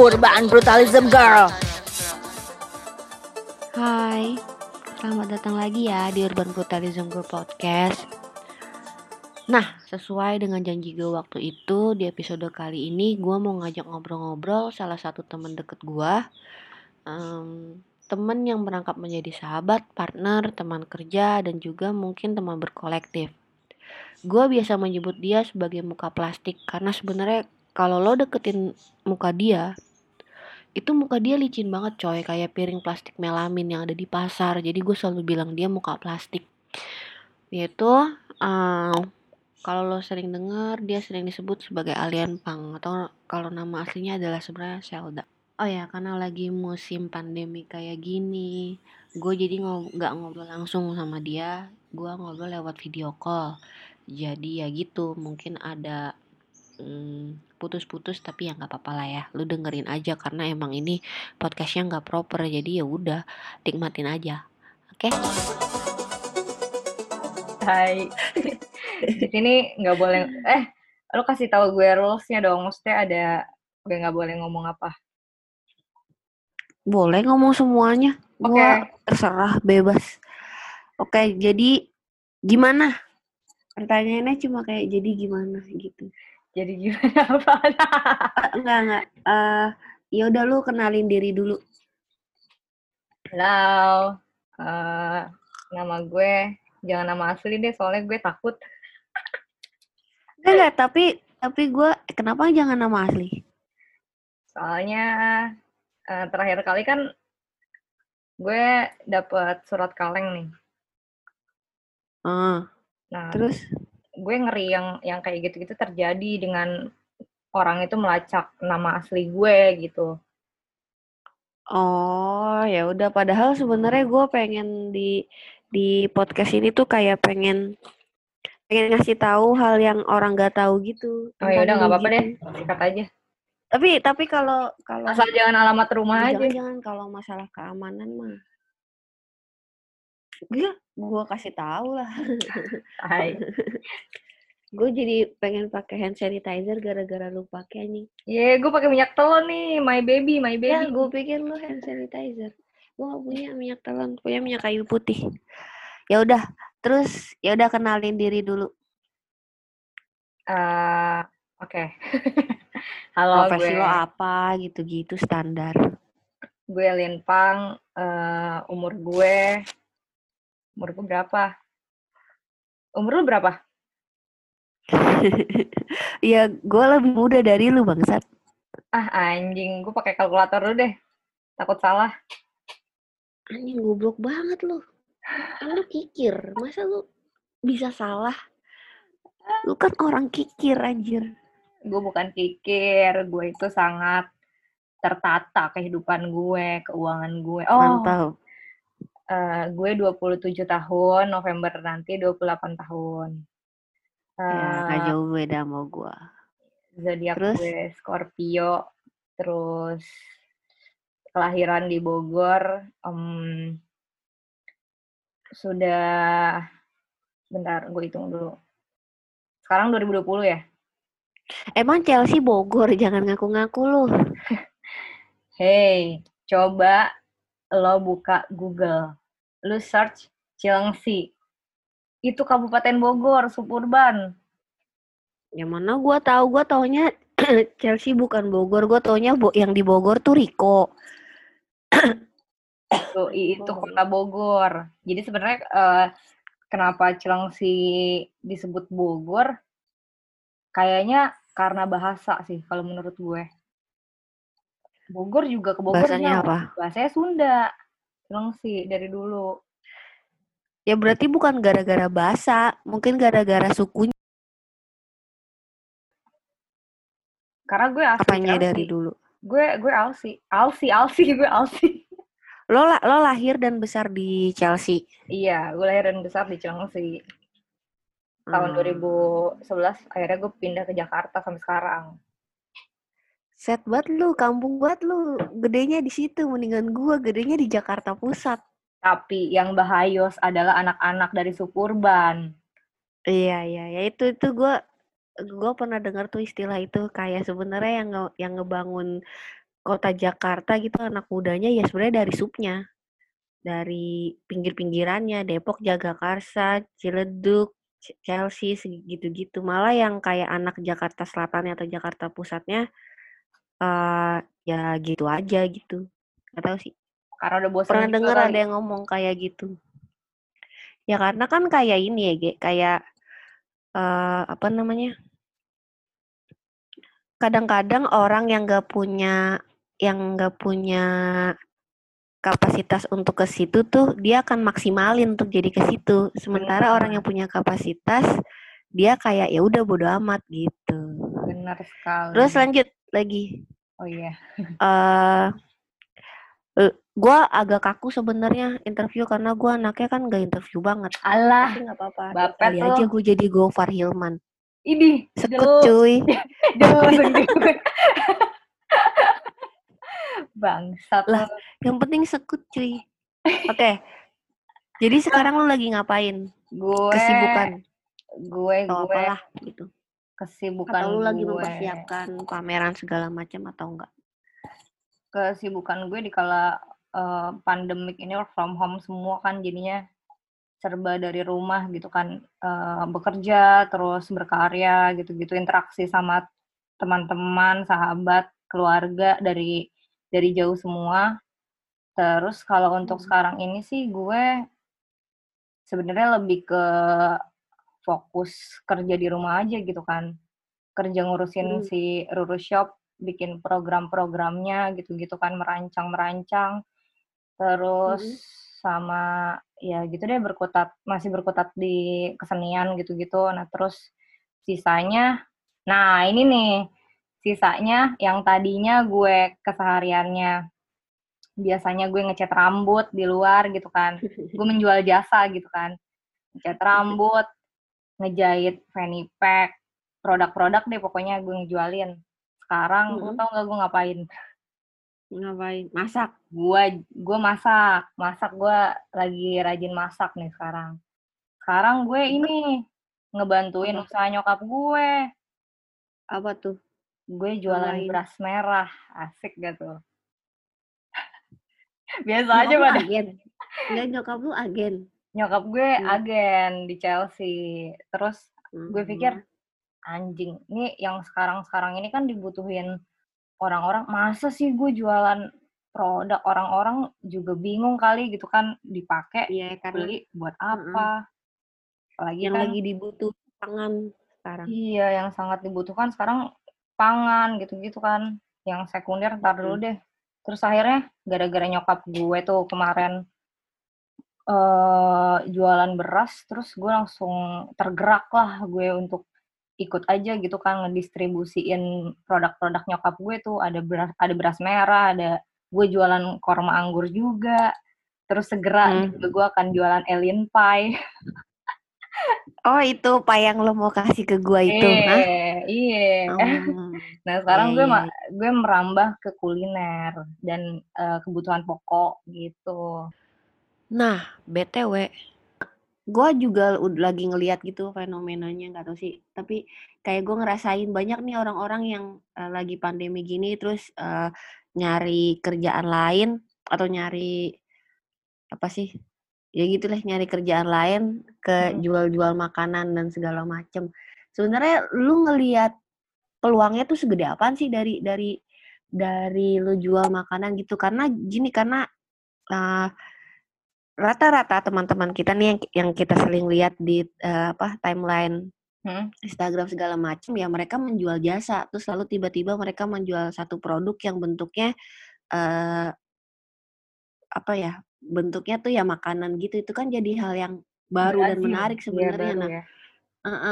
Urban Brutalism Girl. Hai, selamat datang lagi ya di Urban Brutalism Girl Podcast. Nah, sesuai dengan janji gue waktu itu, di episode kali ini gue mau ngajak ngobrol-ngobrol salah satu temen deket gue. Um, temen yang merangkap menjadi sahabat, partner, teman kerja, dan juga mungkin teman berkolektif. Gue biasa menyebut dia sebagai muka plastik karena sebenarnya kalau lo deketin muka dia, itu muka dia licin banget coy. Kayak piring plastik melamin yang ada di pasar. Jadi gue selalu bilang dia muka plastik. Yaitu uh, kalau lo sering dengar dia sering disebut sebagai alien pang atau kalau nama aslinya adalah sebenarnya Zelda. Oh ya karena lagi musim pandemi kayak gini gue jadi nggak ngobrol langsung sama dia. Gue ngobrol lewat video call. Jadi ya gitu mungkin ada hmm, putus-putus tapi ya nggak apa-apa lah ya. Lu dengerin aja karena emang ini podcastnya nggak proper jadi ya udah nikmatin aja. Oke? Okay? Hai. Di sini nggak boleh eh lu kasih tahu gue rulesnya dong. Maksudnya ada gue nggak boleh ngomong apa? Boleh ngomong semuanya. Okay. gue terserah bebas. Oke okay, jadi gimana? Pertanyaannya cuma kayak jadi gimana? gitu jadi gimana apa enggak enggak. Uh, ya udah lu kenalin diri dulu. Halo. Uh, nama gue jangan nama asli deh soalnya gue takut. Enggak enggak tapi tapi gue kenapa jangan nama asli? Soalnya uh, terakhir kali kan gue dapet surat kaleng nih. Uh, nah terus gue ngeri yang yang kayak gitu-gitu terjadi dengan orang itu melacak nama asli gue gitu. Oh, ya udah padahal sebenarnya gue pengen di di podcast ini tuh kayak pengen pengen ngasih tahu hal yang orang gak tahu gitu. Oh ya udah nggak apa-apa deh, sikat aja. Tapi tapi kalau kalau asal jangan alamat rumah jangan, aja. Jangan kalau masalah keamanan mah. Gue gue kasih tahu lah. Hai. gue jadi pengen pakai hand sanitizer gara-gara lu pakai nih. Iya, yeah, gue pakai minyak telon nih, my baby, my baby. Ya, gue pikir lu hand sanitizer. Gue gak punya minyak telon, punya minyak kayu putih. Ya udah, terus ya udah kenalin diri dulu. Uh, oke. Okay. Halo, Profesi gue. lo apa gitu-gitu standar. Gue Linpang, uh, umur gue umur gue berapa? Umur lu berapa? Iya, gue lebih muda dari lu bangsat. Ah anjing, gue pakai kalkulator dulu deh. Takut salah. Anjing goblok banget lu. Lu kikir, masa lu bisa salah? Lu kan orang kikir anjir. Gue bukan kikir, gue itu sangat tertata kehidupan gue, keuangan gue. Oh, Mantap. Uh, gue 27 tahun, November nanti 28 tahun. Uh, ya, gak jauh beda sama gue. Zodiak gue Scorpio, terus kelahiran di Bogor. Um, sudah, bentar, gue hitung dulu. Sekarang 2020 ya? Emang Chelsea Bogor, jangan ngaku-ngaku lu. Hei, coba lo buka Google. Lu search Cilengsi itu Kabupaten Bogor, Suburban. Yang mana gue tahu, gue taunya Chelsea bukan Bogor, gue taunya bo yang di Bogor tuh Riko. itu, itu kota Bogor. Jadi sebenarnya uh, kenapa Cilengsi disebut Bogor? Kayaknya karena bahasa sih kalau menurut gue. Bogor juga ke Bogor Bahasanya apa? Bahasanya Sunda. Cilengsi dari dulu. Ya berarti bukan gara-gara bahasa, mungkin gara-gara sukunya. Karena gue asli Apanya dari dulu? Gue gue Alsi, Alsi, Alsi, gue Alsi. Lo lo lahir dan besar di Chelsea. Iya, gue lahir dan besar di Chelsea. Tahun hmm. 2011 akhirnya gue pindah ke Jakarta sampai sekarang. Set banget lu, kampung banget lu. Gedenya di situ, mendingan gue gedenya di Jakarta Pusat. Tapi yang bahayos adalah anak-anak dari suburban. Iya iya ya itu itu gue gue pernah dengar tuh istilah itu kayak sebenarnya yang nge, yang ngebangun kota Jakarta gitu anak mudanya ya sebenarnya dari supnya dari pinggir-pinggirannya Depok Jagakarsa Ciledug Chelsea segitu-gitu malah yang kayak anak Jakarta Selatan atau Jakarta Pusatnya uh, ya gitu aja gitu nggak tahu sih karena udah bosan pernah dengar ada yang ngomong kayak gitu ya karena kan kayak ini ya Ge, kayak uh, apa namanya kadang-kadang orang yang gak punya yang gak punya kapasitas untuk ke situ tuh dia akan maksimalin untuk jadi ke situ. Sementara Benar. orang yang punya kapasitas dia kayak ya udah bodo amat gitu. Benar sekali. Terus lanjut lagi. Oh iya. uh, gue agak kaku sebenarnya interview karena gue anaknya kan gak interview banget. Allah. Tapi nggak apa-apa. Kali aja gue jadi Gofar Hilman. Ini. Sekut cuy. Bangsat. Lah, yang penting sekut cuy. Oke. Okay. Jadi sekarang lu lagi ngapain? Gue kesibukan. Gue atau gue apalah gitu. Kesibukan atau lu gue. lagi mempersiapkan pameran segala macam atau enggak? Kesibukan gue di kala uh, pandemik ini work from home semua kan jadinya serba dari rumah gitu kan uh, bekerja terus berkarya gitu-gitu interaksi sama teman-teman sahabat keluarga dari dari jauh semua. Terus kalau untuk hmm. sekarang ini sih gue sebenarnya lebih ke fokus kerja di rumah aja gitu kan. Kerja ngurusin hmm. si Ruru Shop, bikin program-programnya gitu-gitu kan, merancang-merancang. Terus hmm. sama ya gitu deh berkutat masih berkutat di kesenian gitu-gitu. Nah, terus sisanya nah ini nih sisanya yang tadinya gue kesehariannya biasanya gue ngecat rambut di luar gitu kan gue menjual jasa gitu kan ngecat rambut ngejahit fanny pack produk-produk deh pokoknya gue ngejualin. Sekarang mm -hmm. tau gak gue ngapain? Ngapain? Masak. Gue gue masak. Masak gue lagi rajin masak nih sekarang. Sekarang gue ini ngebantuin usaha nyokap gue apa tuh? Gue jualan Lain. beras merah. Asik gak tuh? Biasa aja pada agen. Enggak nyokap lu agen nyokap gue hmm. agen di Chelsea. Terus hmm. gue pikir anjing ini yang sekarang sekarang ini kan dibutuhin orang-orang masa sih gue jualan produk? Orang-orang juga bingung kali gitu kan dipakai iya, karena, beli buat apa? -hmm. apalagi yang kan, lagi dibutuhkan sekarang. Iya yang sangat dibutuhkan sekarang pangan gitu-gitu kan. Yang sekunder ntar dulu deh. Terus akhirnya gara-gara nyokap gue tuh kemarin uh, jualan beras terus gue langsung tergerak lah gue untuk ikut aja gitu kan ngedistribusiin produk-produk nyokap gue tuh ada beras ada beras merah ada gue jualan korma anggur juga terus segera hmm. juga gue akan jualan alien pie Oh itu pak yang lo mau kasih ke gue itu, Iya, iya. Oh. nah sekarang gue gue merambah ke kuliner dan uh, kebutuhan pokok gitu. Nah btw, gue juga lagi ngeliat gitu fenomenanya nggak tau sih. Tapi kayak gue ngerasain banyak nih orang-orang yang uh, lagi pandemi gini terus uh, nyari kerjaan lain atau nyari apa sih ya gitulah nyari kerjaan lain ke jual-jual makanan dan segala macem. Sebenarnya lu ngelihat peluangnya tuh segede apaan sih dari dari dari lu jual makanan gitu karena gini karena uh, rata-rata teman-teman kita nih yang yang kita sering lihat di uh, apa timeline hmm. Instagram segala macam ya mereka menjual jasa. Terus lalu tiba-tiba mereka menjual satu produk yang bentuknya uh, apa ya bentuknya tuh ya makanan gitu. Itu kan jadi hal yang baru dan menarik iya, sebenarnya. nah ya.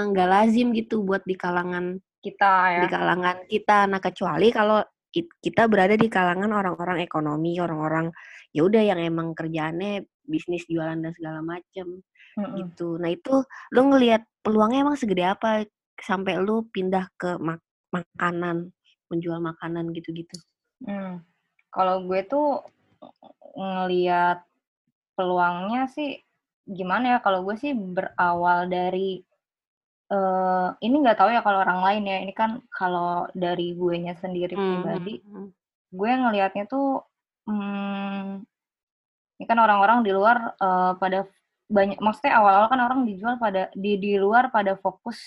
nggak uh, uh, lazim gitu buat di kalangan kita ya. di kalangan kita. Nah kecuali kalau kita berada di kalangan orang-orang ekonomi orang-orang ya udah yang emang kerjaannya bisnis jualan dan segala macem mm-hmm. gitu nah itu lu ngelihat peluangnya emang segede apa sampai lu pindah ke mak makanan menjual makanan gitu-gitu hmm. kalau gue tuh ngelihat peluangnya sih gimana ya kalau gue sih berawal dari uh, ini nggak tahu ya kalau orang lain ya ini kan kalau dari gue nya sendiri hmm. pribadi hmm, hmm. gue ngelihatnya tuh hmm, ini kan orang-orang di luar uh, pada banyak maksudnya awal-awal kan orang dijual pada di di luar pada fokus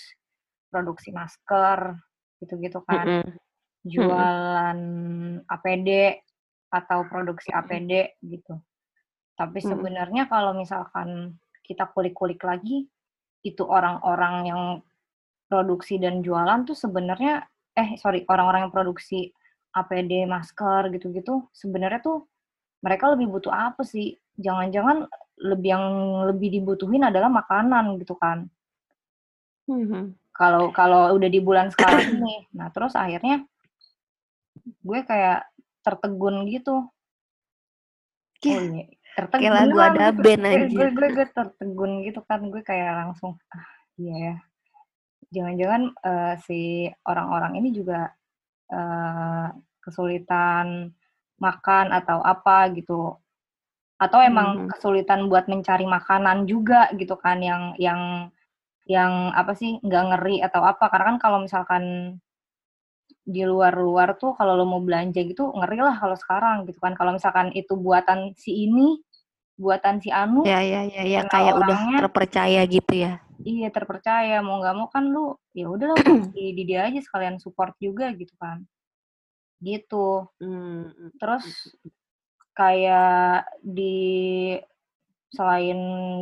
produksi masker gitu-gitu kan. Mm -hmm. jualan APD atau produksi APD gitu. Tapi sebenarnya kalau misalkan kita kulik-kulik lagi itu orang-orang yang produksi dan jualan tuh sebenarnya eh sorry orang-orang yang produksi APD masker gitu-gitu sebenarnya tuh mereka lebih butuh apa sih jangan-jangan lebih yang lebih dibutuhin adalah makanan gitu kan. Mm-hmm. Kalau kalau udah di bulan sekarang ini, nah terus akhirnya gue kayak tertegun gitu. Oh iya, tertegun. Kayak lagu ada gitu. band aja. Gue, gue, gue tertegun gitu kan, gue kayak langsung, ah iya ya. Jangan-jangan uh, si orang-orang ini juga uh, kesulitan makan atau apa gitu. Atau emang hmm. kesulitan buat mencari makanan juga gitu kan yang yang yang apa sih nggak ngeri atau apa. Karena kan kalau misalkan di luar-luar tuh kalau lo mau belanja gitu ngeri lah kalau sekarang gitu kan. Kalau misalkan itu buatan si ini buatan si Anu ya ya ya ya kayak udah terpercaya gitu ya. Iya terpercaya. Mau nggak mau kan lu ya udah di, di dia aja sekalian support juga gitu kan gitu hmm. terus kayak di selain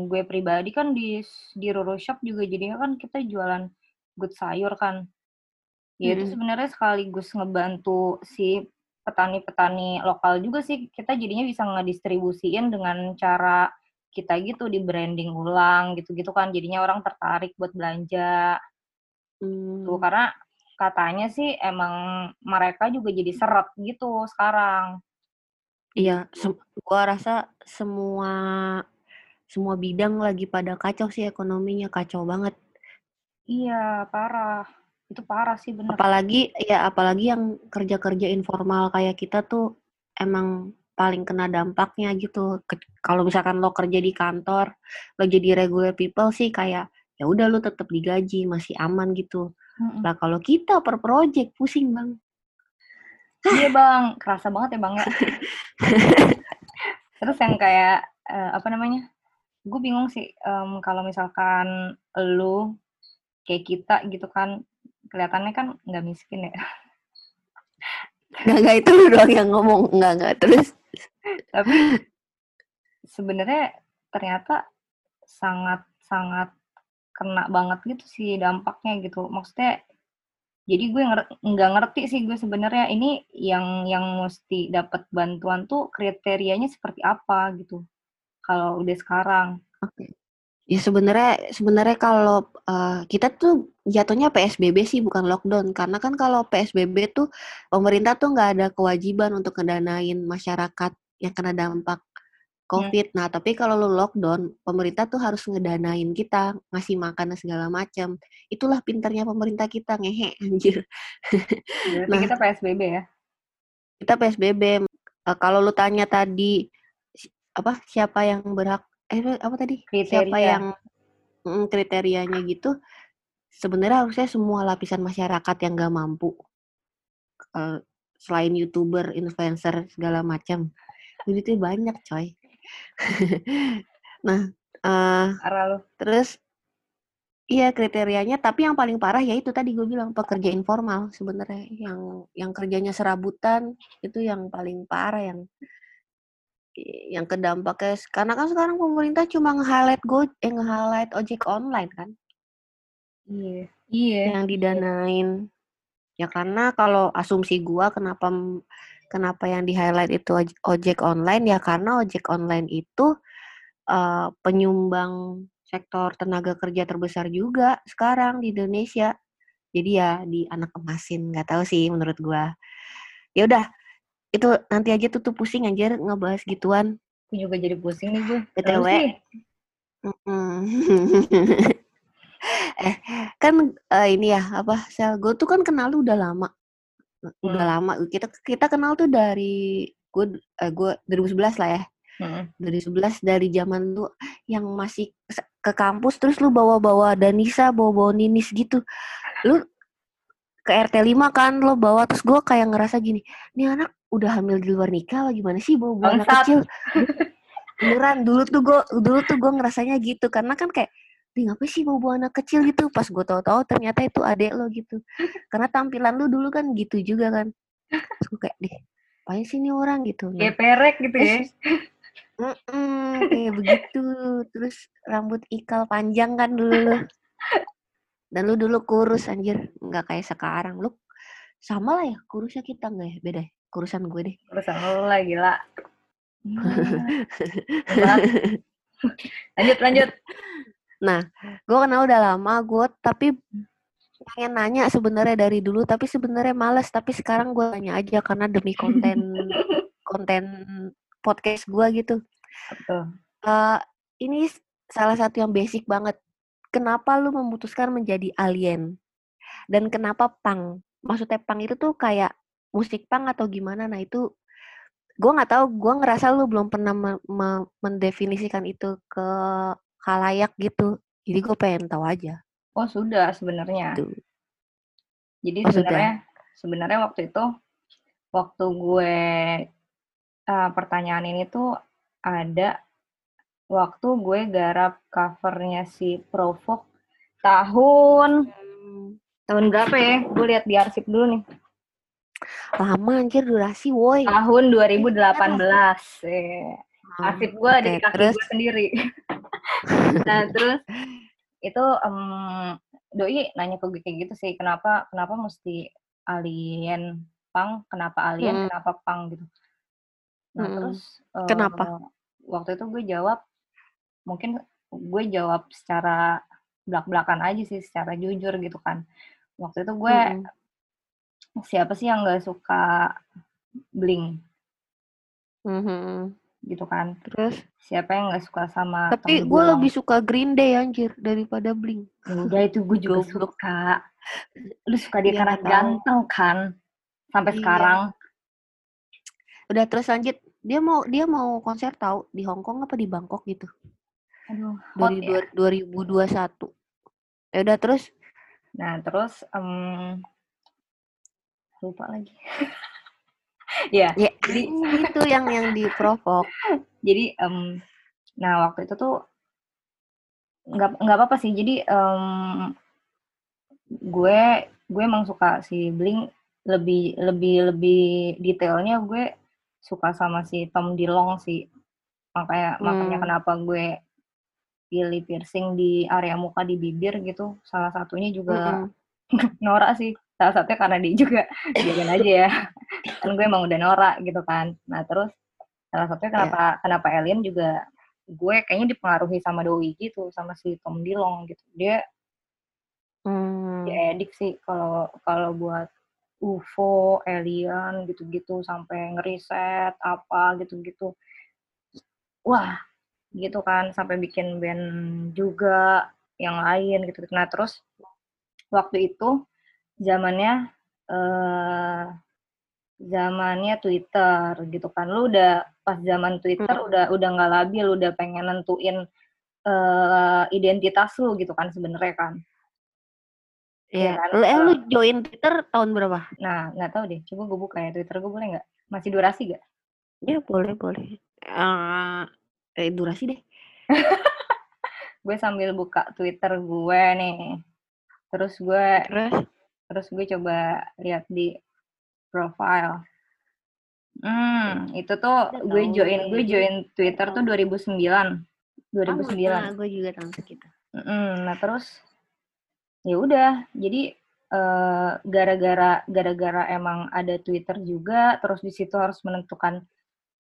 gue pribadi kan di di Roro Shop juga jadinya kan kita jualan good sayur kan. Ya itu sebenarnya sekaligus ngebantu si petani-petani lokal juga sih kita jadinya bisa ngedistribusiin dengan cara kita gitu di branding ulang gitu-gitu kan jadinya orang tertarik buat belanja. Hmm. Tuh karena katanya sih emang mereka juga jadi seret gitu sekarang. Iya, gua rasa semua semua bidang lagi pada kacau sih ekonominya, kacau banget. Iya, parah. Itu parah sih bener. Apalagi ya apalagi yang kerja-kerja informal kayak kita tuh emang paling kena dampaknya gitu. kalau misalkan lo kerja di kantor, lo jadi regular people sih kayak ya udah lo tetap digaji, masih aman gitu. Mm Lah kalau kita per project pusing, Bang. Iya bang, kerasa banget ya bang ya. Terus yang kayak uh, apa namanya? Gue bingung sih um, kalau misalkan lu kayak kita gitu kan kelihatannya kan nggak miskin ya. Nggak nggak itu lu doang yang ngomong nggak nggak terus. Tapi sebenarnya ternyata sangat sangat kena banget gitu sih dampaknya gitu. Maksudnya jadi gue nggak ngerti sih gue sebenarnya ini yang yang mesti dapat bantuan tuh kriterianya seperti apa gitu kalau udah sekarang okay. ya sebenarnya sebenarnya kalau uh, kita tuh jatuhnya PSBB sih bukan lockdown karena kan kalau PSBB tuh pemerintah tuh nggak ada kewajiban untuk ngedanain masyarakat yang kena dampak COVID. Hmm. Nah, tapi kalau lu lockdown, pemerintah tuh harus ngedanain kita, ngasih makan dan segala macam. Itulah pintarnya pemerintah kita, ngehe, anjir. Berarti nah, kita PSBB ya? Kita PSBB. Uh, kalau lu tanya tadi, apa siapa yang berhak, eh apa tadi? Kriteria. Siapa yang mm, kriterianya gitu, sebenarnya harusnya semua lapisan masyarakat yang gak mampu. Uh, selain youtuber, influencer segala macam, itu banyak coy nah, uh, terus iya kriterianya, tapi yang paling parah ya itu tadi gue bilang pekerja informal sebenarnya yang yang kerjanya serabutan itu yang paling parah yang yang kedampaknya karena kan sekarang pemerintah cuma nge-highlight go eh nge-highlight ojek online kan. Iya. Iya. Yang didanain. Ya karena kalau asumsi gua kenapa Kenapa yang di-highlight itu ojek online? Ya karena ojek online itu uh, penyumbang sektor tenaga kerja terbesar juga sekarang di Indonesia. Jadi ya di anak emasin, nggak tahu sih menurut gua. Ya udah, itu nanti aja tuh, tuh pusing aja ngebahas gituan. Aku juga jadi pusing nih gue. BTW. eh, kan uh, ini ya apa? Sel, gue tuh kan kenal lu udah lama udah hmm. lama. Kita kita kenal tuh dari gue uh, gue 2011 lah ya. Hmm. 2011 dari zaman tuh yang masih ke kampus terus lu bawa-bawa Danisa bawa-bawa Ninis gitu. Lu ke RT 5 kan lo bawa terus gue kayak ngerasa gini ini anak udah hamil di luar nikah apa gimana sih? Bawa bawa anak kecil. Beneran dulu tuh gue dulu tuh gue ngerasanya gitu karena kan kayak Di ngapain sih bawa anak kecil gitu? Pas gue tahu-tahu ternyata itu adek lo gitu. Karena tampilan lu dulu kan gitu juga kan. Terus gue kayak deh apain sih ini orang? Gitu. Nah, Kayak perek gitu ya. mm-mm, kayak begitu. Terus rambut ikal panjang kan dulu lu. Dan lu dulu kurus anjir. Nggak kayak sekarang. Lu sama lah ya kurusnya kita nggak ya? Beda ya? kurusan gue deh. Urusan lu lah gila. Hmm. Hebat. lanjut lanjut. gue kenal udah lama gue tapi pengen nanya sebenarnya dari dulu tapi sebenarnya males tapi sekarang gue tanya aja karena demi konten konten podcast gue gitu Betul. Eh, ini salah satu yang basic banget. Kenapa lu memutuskan menjadi alien? Dan kenapa punk? Maksudnya punk itu tuh kayak musik punk atau gimana? Nah itu gue nggak tahu. Gue ngerasa lu belum pernah me- me- mendefinisikan itu ke halayak gitu. Jadi gue pengen tahu aja. Oh sudah sebenarnya. Tuh. Jadi Oh, sudah. sebenarnya sebenarnya waktu itu waktu gue eh, pertanyaan ini tuh ada waktu gue garap covernya si Provok tahun tahun berapa ya? Gue lihat di arsip dulu nih. Lama anjir durasi woi. Tahun 2018. Eh, arsip gue ada Oke, di kaki terus? gue sendiri. nah terus itu em, doi nanya ke gue kayak gitu sih kenapa kenapa mesti alien pang kenapa alien Mm-mm. kenapa pang gitu nah Mm-mm. terus Kenapa? waktu itu gue jawab mungkin gue jawab secara belak belakan aja sih secara jujur gitu kan waktu itu gue Mm-mm. siapa sih yang nggak suka bling Mhm. Gitu kan Terus? siapa yang nggak suka sama Tapi gue lebih suka Green Day anjir daripada Blink. Ya udah itu gue juga suka. Lu suka dia Iya, karena ganteng kan? Sampai Iya. sekarang. Udah terus lanjut. Dia mau dia mau konser tahu di Hong Kong apa di Bangkok gitu. Aduh, Dari ya. dua- 2021. Ya udah terus Nah, terus em, lupa lagi. ya, ya Jadi- itu yang yang diprovok. jadi em, nah waktu itu tuh nggak nggak apa-apa sih. Jadi em, gue gue emang suka si Blink lebih lebih lebih detailnya gue suka sama si Tom DeLonge sih. Makanya makanya Hmm. kenapa gue pilih piercing di area muka di bibir gitu. Salah satunya juga Mm-mm. Nora sih. Salah satunya karena dia juga biarin aja ya. kan gue emang udah Nora gitu kan. Nah, terus salah satunya kenapa kenapa Alien juga gue kayaknya dipengaruhi sama Doi gitu, sama si Tom DeLonge gitu. Dia Hmm. dia edik sih kalau kalau buat UFO, alien gitu-gitu sampai ngeriset apa gitu-gitu. Wah, gitu kan sampai bikin band juga yang lain gitu. Nah, terus waktu itu zamannya eh zamannya Twitter gitu kan. Lu udah pas zaman Twitter Hmm. udah udah nggak labil, udah pengen nentuin eh identitas lu gitu kan sebenarnya kan. Iya. kan? Lu, eh, lu join Twitter tahun berapa? Nah, nggak tahu deh. Coba gue buka ya Twitter gue boleh nggak? Masih durasi nggak? Ya boleh boleh. Eh, eh durasi deh. Gue sambil buka Twitter gue nih. Terus gue Terus terus gue coba lihat di profile. Hmm, itu tuh Udah gue tahu join gue join Twitter tuh 2009. 2009. Nah, gue juga tahun segitu. Mm, nah terus ya udah jadi eh, gara-gara gara-gara emang ada Twitter juga terus di situ harus menentukan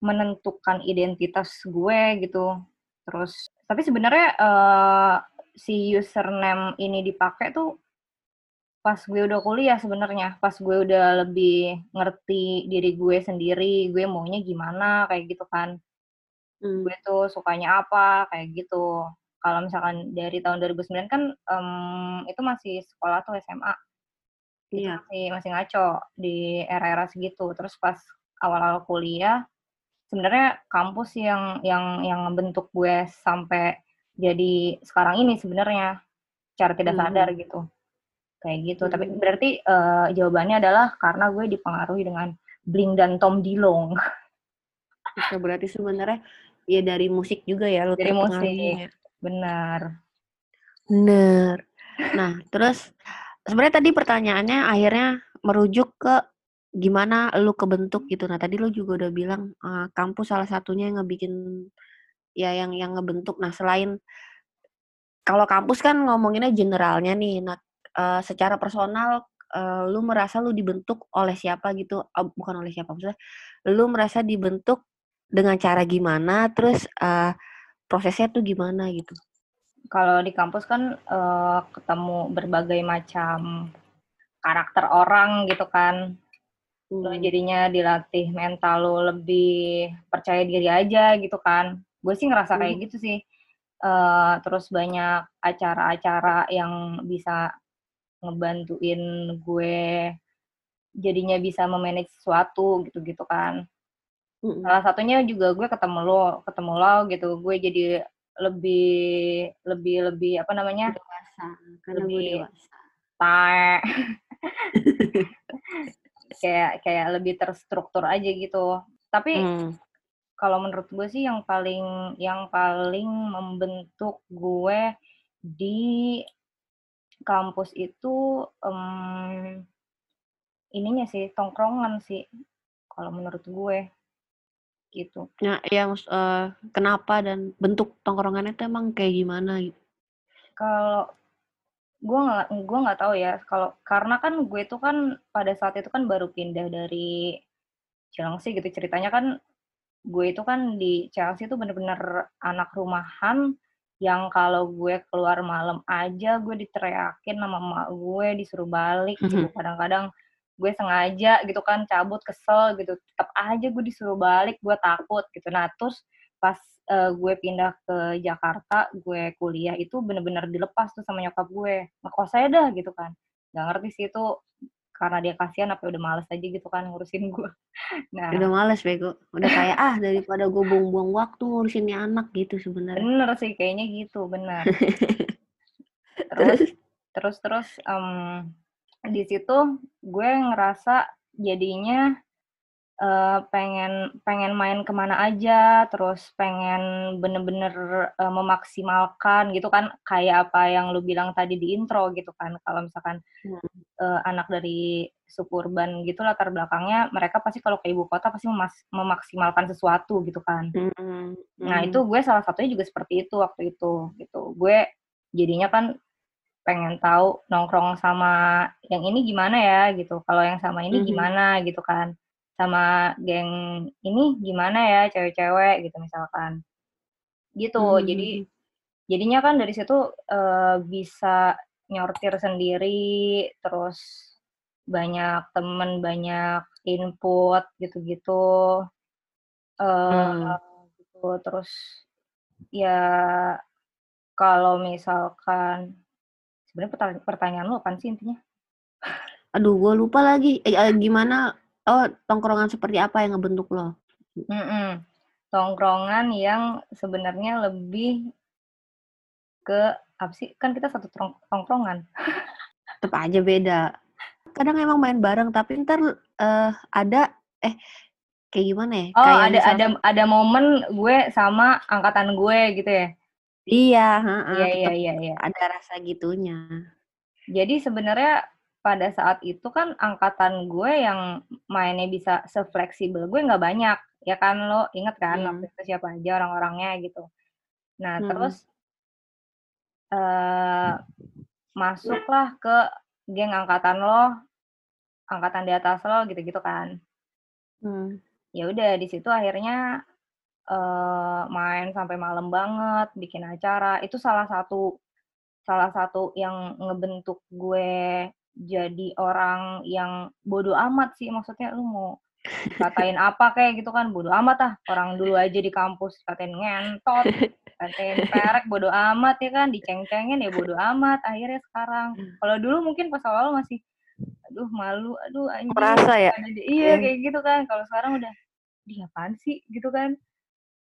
menentukan identitas gue gitu terus tapi sebenarnya eh, si username ini dipakai tuh pas gue udah kuliah sebenarnya pas gue udah lebih ngerti diri gue sendiri gue maunya gimana kayak gitu kan. Hmm. gue tuh sukanya apa kayak gitu. Kalau misalkan dari tahun 2009 kan em, itu masih sekolah tuh SMA Iya. masih masih ngaco di era-era segitu. Terus pas awal-awal kuliah sebenarnya kampus yang yang yang bentuk gue sampai jadi sekarang ini sebenarnya cara tidak sadar gitu kayak gitu tapi Hmm. berarti eh, jawabannya adalah karena gue dipengaruhi dengan Blink dan Tom Dilong Oke, berarti sebenarnya ya dari musik juga ya lo Dari musik. terpengaruhnya. benar Bener. Nah, terus sebenarnya tadi pertanyaannya akhirnya merujuk ke gimana lu kebentuk gitu. Nah, tadi lu juga udah bilang eh, kampus salah satunya yang ngebikin ya yang yang ngebentuk. Nah, selain kalau kampus kan ngomonginnya generalnya nih. Nah, eh, secara personal eh, lu merasa lu dibentuk oleh siapa gitu? Oh, bukan oleh siapa maksudnya. Lu merasa dibentuk dengan cara gimana? Terus eh, prosesnya tuh gimana gitu? kalau di kampus kan eh, ketemu berbagai macam karakter orang gitu kan lo Hmm. jadinya dilatih mental lo lebih percaya diri aja gitu kan gue sih ngerasa kayak Hmm. gitu sih Eh, terus banyak acara-acara yang bisa ngebantuin gue jadinya bisa memanage sesuatu gitu-gitu kan. Mm-mm. salah satunya juga gue ketemu lo ketemu lo gitu gue jadi lebih lebih lebih apa namanya? Dewasa karena gue Lebih- dewasa. tae. Kayak kayak lebih terstruktur aja gitu. Tapi Hmm. kalau menurut gue sih yang paling yang paling membentuk gue di kampus itu em, ininya sih tongkrongan sih kalau menurut gue gitu. Ya ya eh, kenapa dan bentuk tongkrongannya tuh emang kayak gimana gitu? Kalau gue nggak gue nggak tahu ya kalau karena kan gue itu kan pada saat itu kan baru pindah dari Chelsea gitu ceritanya kan gue itu kan di Chelsea itu bener-bener anak rumahan yang kalau gue keluar malam aja gue diteriakin sama emak gue disuruh balik gitu. Kadang-kadang gue sengaja gitu kan cabut kesel gitu. Tetap aja gue disuruh balik gue takut gitu. Nah terus pas eh, gue pindah ke Jakarta gue kuliah itu bener-bener dilepas tuh sama nyokap gue. Ngekos aja dah gitu kan. Nggak ngerti sih itu karena dia kasihan apa udah males aja gitu kan ngurusin gue nah. Udah males bego. Udah kayak ah daripada gue buang-buang waktu ngurusin nih anak gitu sebenarnya. Bener sih kayaknya gitu bener. Terus terus? terus em, di situ gue ngerasa jadinya eh, pengen pengen main ke mana aja terus pengen bener-bener eh, memaksimalkan gitu kan kayak apa yang lu bilang tadi di intro gitu kan kalau misalkan Hmm. eh, anak dari suburban gitu latar belakangnya mereka pasti kalau ke ibu kota pasti memas- memaksimalkan sesuatu gitu kan Hmm, Nah hmm. itu gue salah satunya juga seperti itu waktu itu gitu. Gue jadinya kan pengen tahu nongkrong sama yang ini gimana ya gitu. Kalau yang sama ini Mhm. gimana gitu kan. Sama geng ini gimana ya cewek-cewek gitu misalkan. Gitu. Mhm. Jadi jadinya kan dari situ eh, bisa nyortir sendiri terus banyak temen banyak input gitu-gitu eh Hmm. gitu terus ya kalau misalkan sebenarnya pertanyaan, pertanyaan lu apa sih intinya aduh gue lupa lagi eh, eh, gimana oh tongkrongan seperti apa yang ngebentuk lo? Mm-mm. tongkrongan yang sebenarnya lebih ke apa sih? Kan kita satu tongkrongan. Tetap aja beda. Kadang emang main bareng tapi ntar eh, ada eh kayak gimana ya? Oh kayak ada misalkan- ada ada momen gue sama angkatan gue gitu ya? Iya iya iya iya iya. ada rasa gitunya. Jadi sebenarnya pada saat itu kan angkatan gue yang mainnya bisa sefleksibel gue nggak banyak ya kan lo inget kan Hmm. waktu itu siapa aja orang-orangnya gitu nah Hmm. terus eh masuklah ke geng angkatan lo angkatan di atas lo gitu-gitu kan Hmm. ya udah di situ akhirnya eh main sampai malam banget bikin acara itu salah satu salah satu yang ngebentuk gue jadi orang yang bodoh amat sih maksudnya lu mau katain apa kayak gitu kan bodoh amat ah. Orang dulu aja di kampus katain ngentot katain perek bodoh amat ya kan diceng-cengin ya bodoh amat akhirnya sekarang. Kalau dulu mungkin pas awal masih aduh malu aduh anjing Merasa ya? di- iya kayak gitu kan. Kalau sekarang udah dia apaan sih? Gitu kan.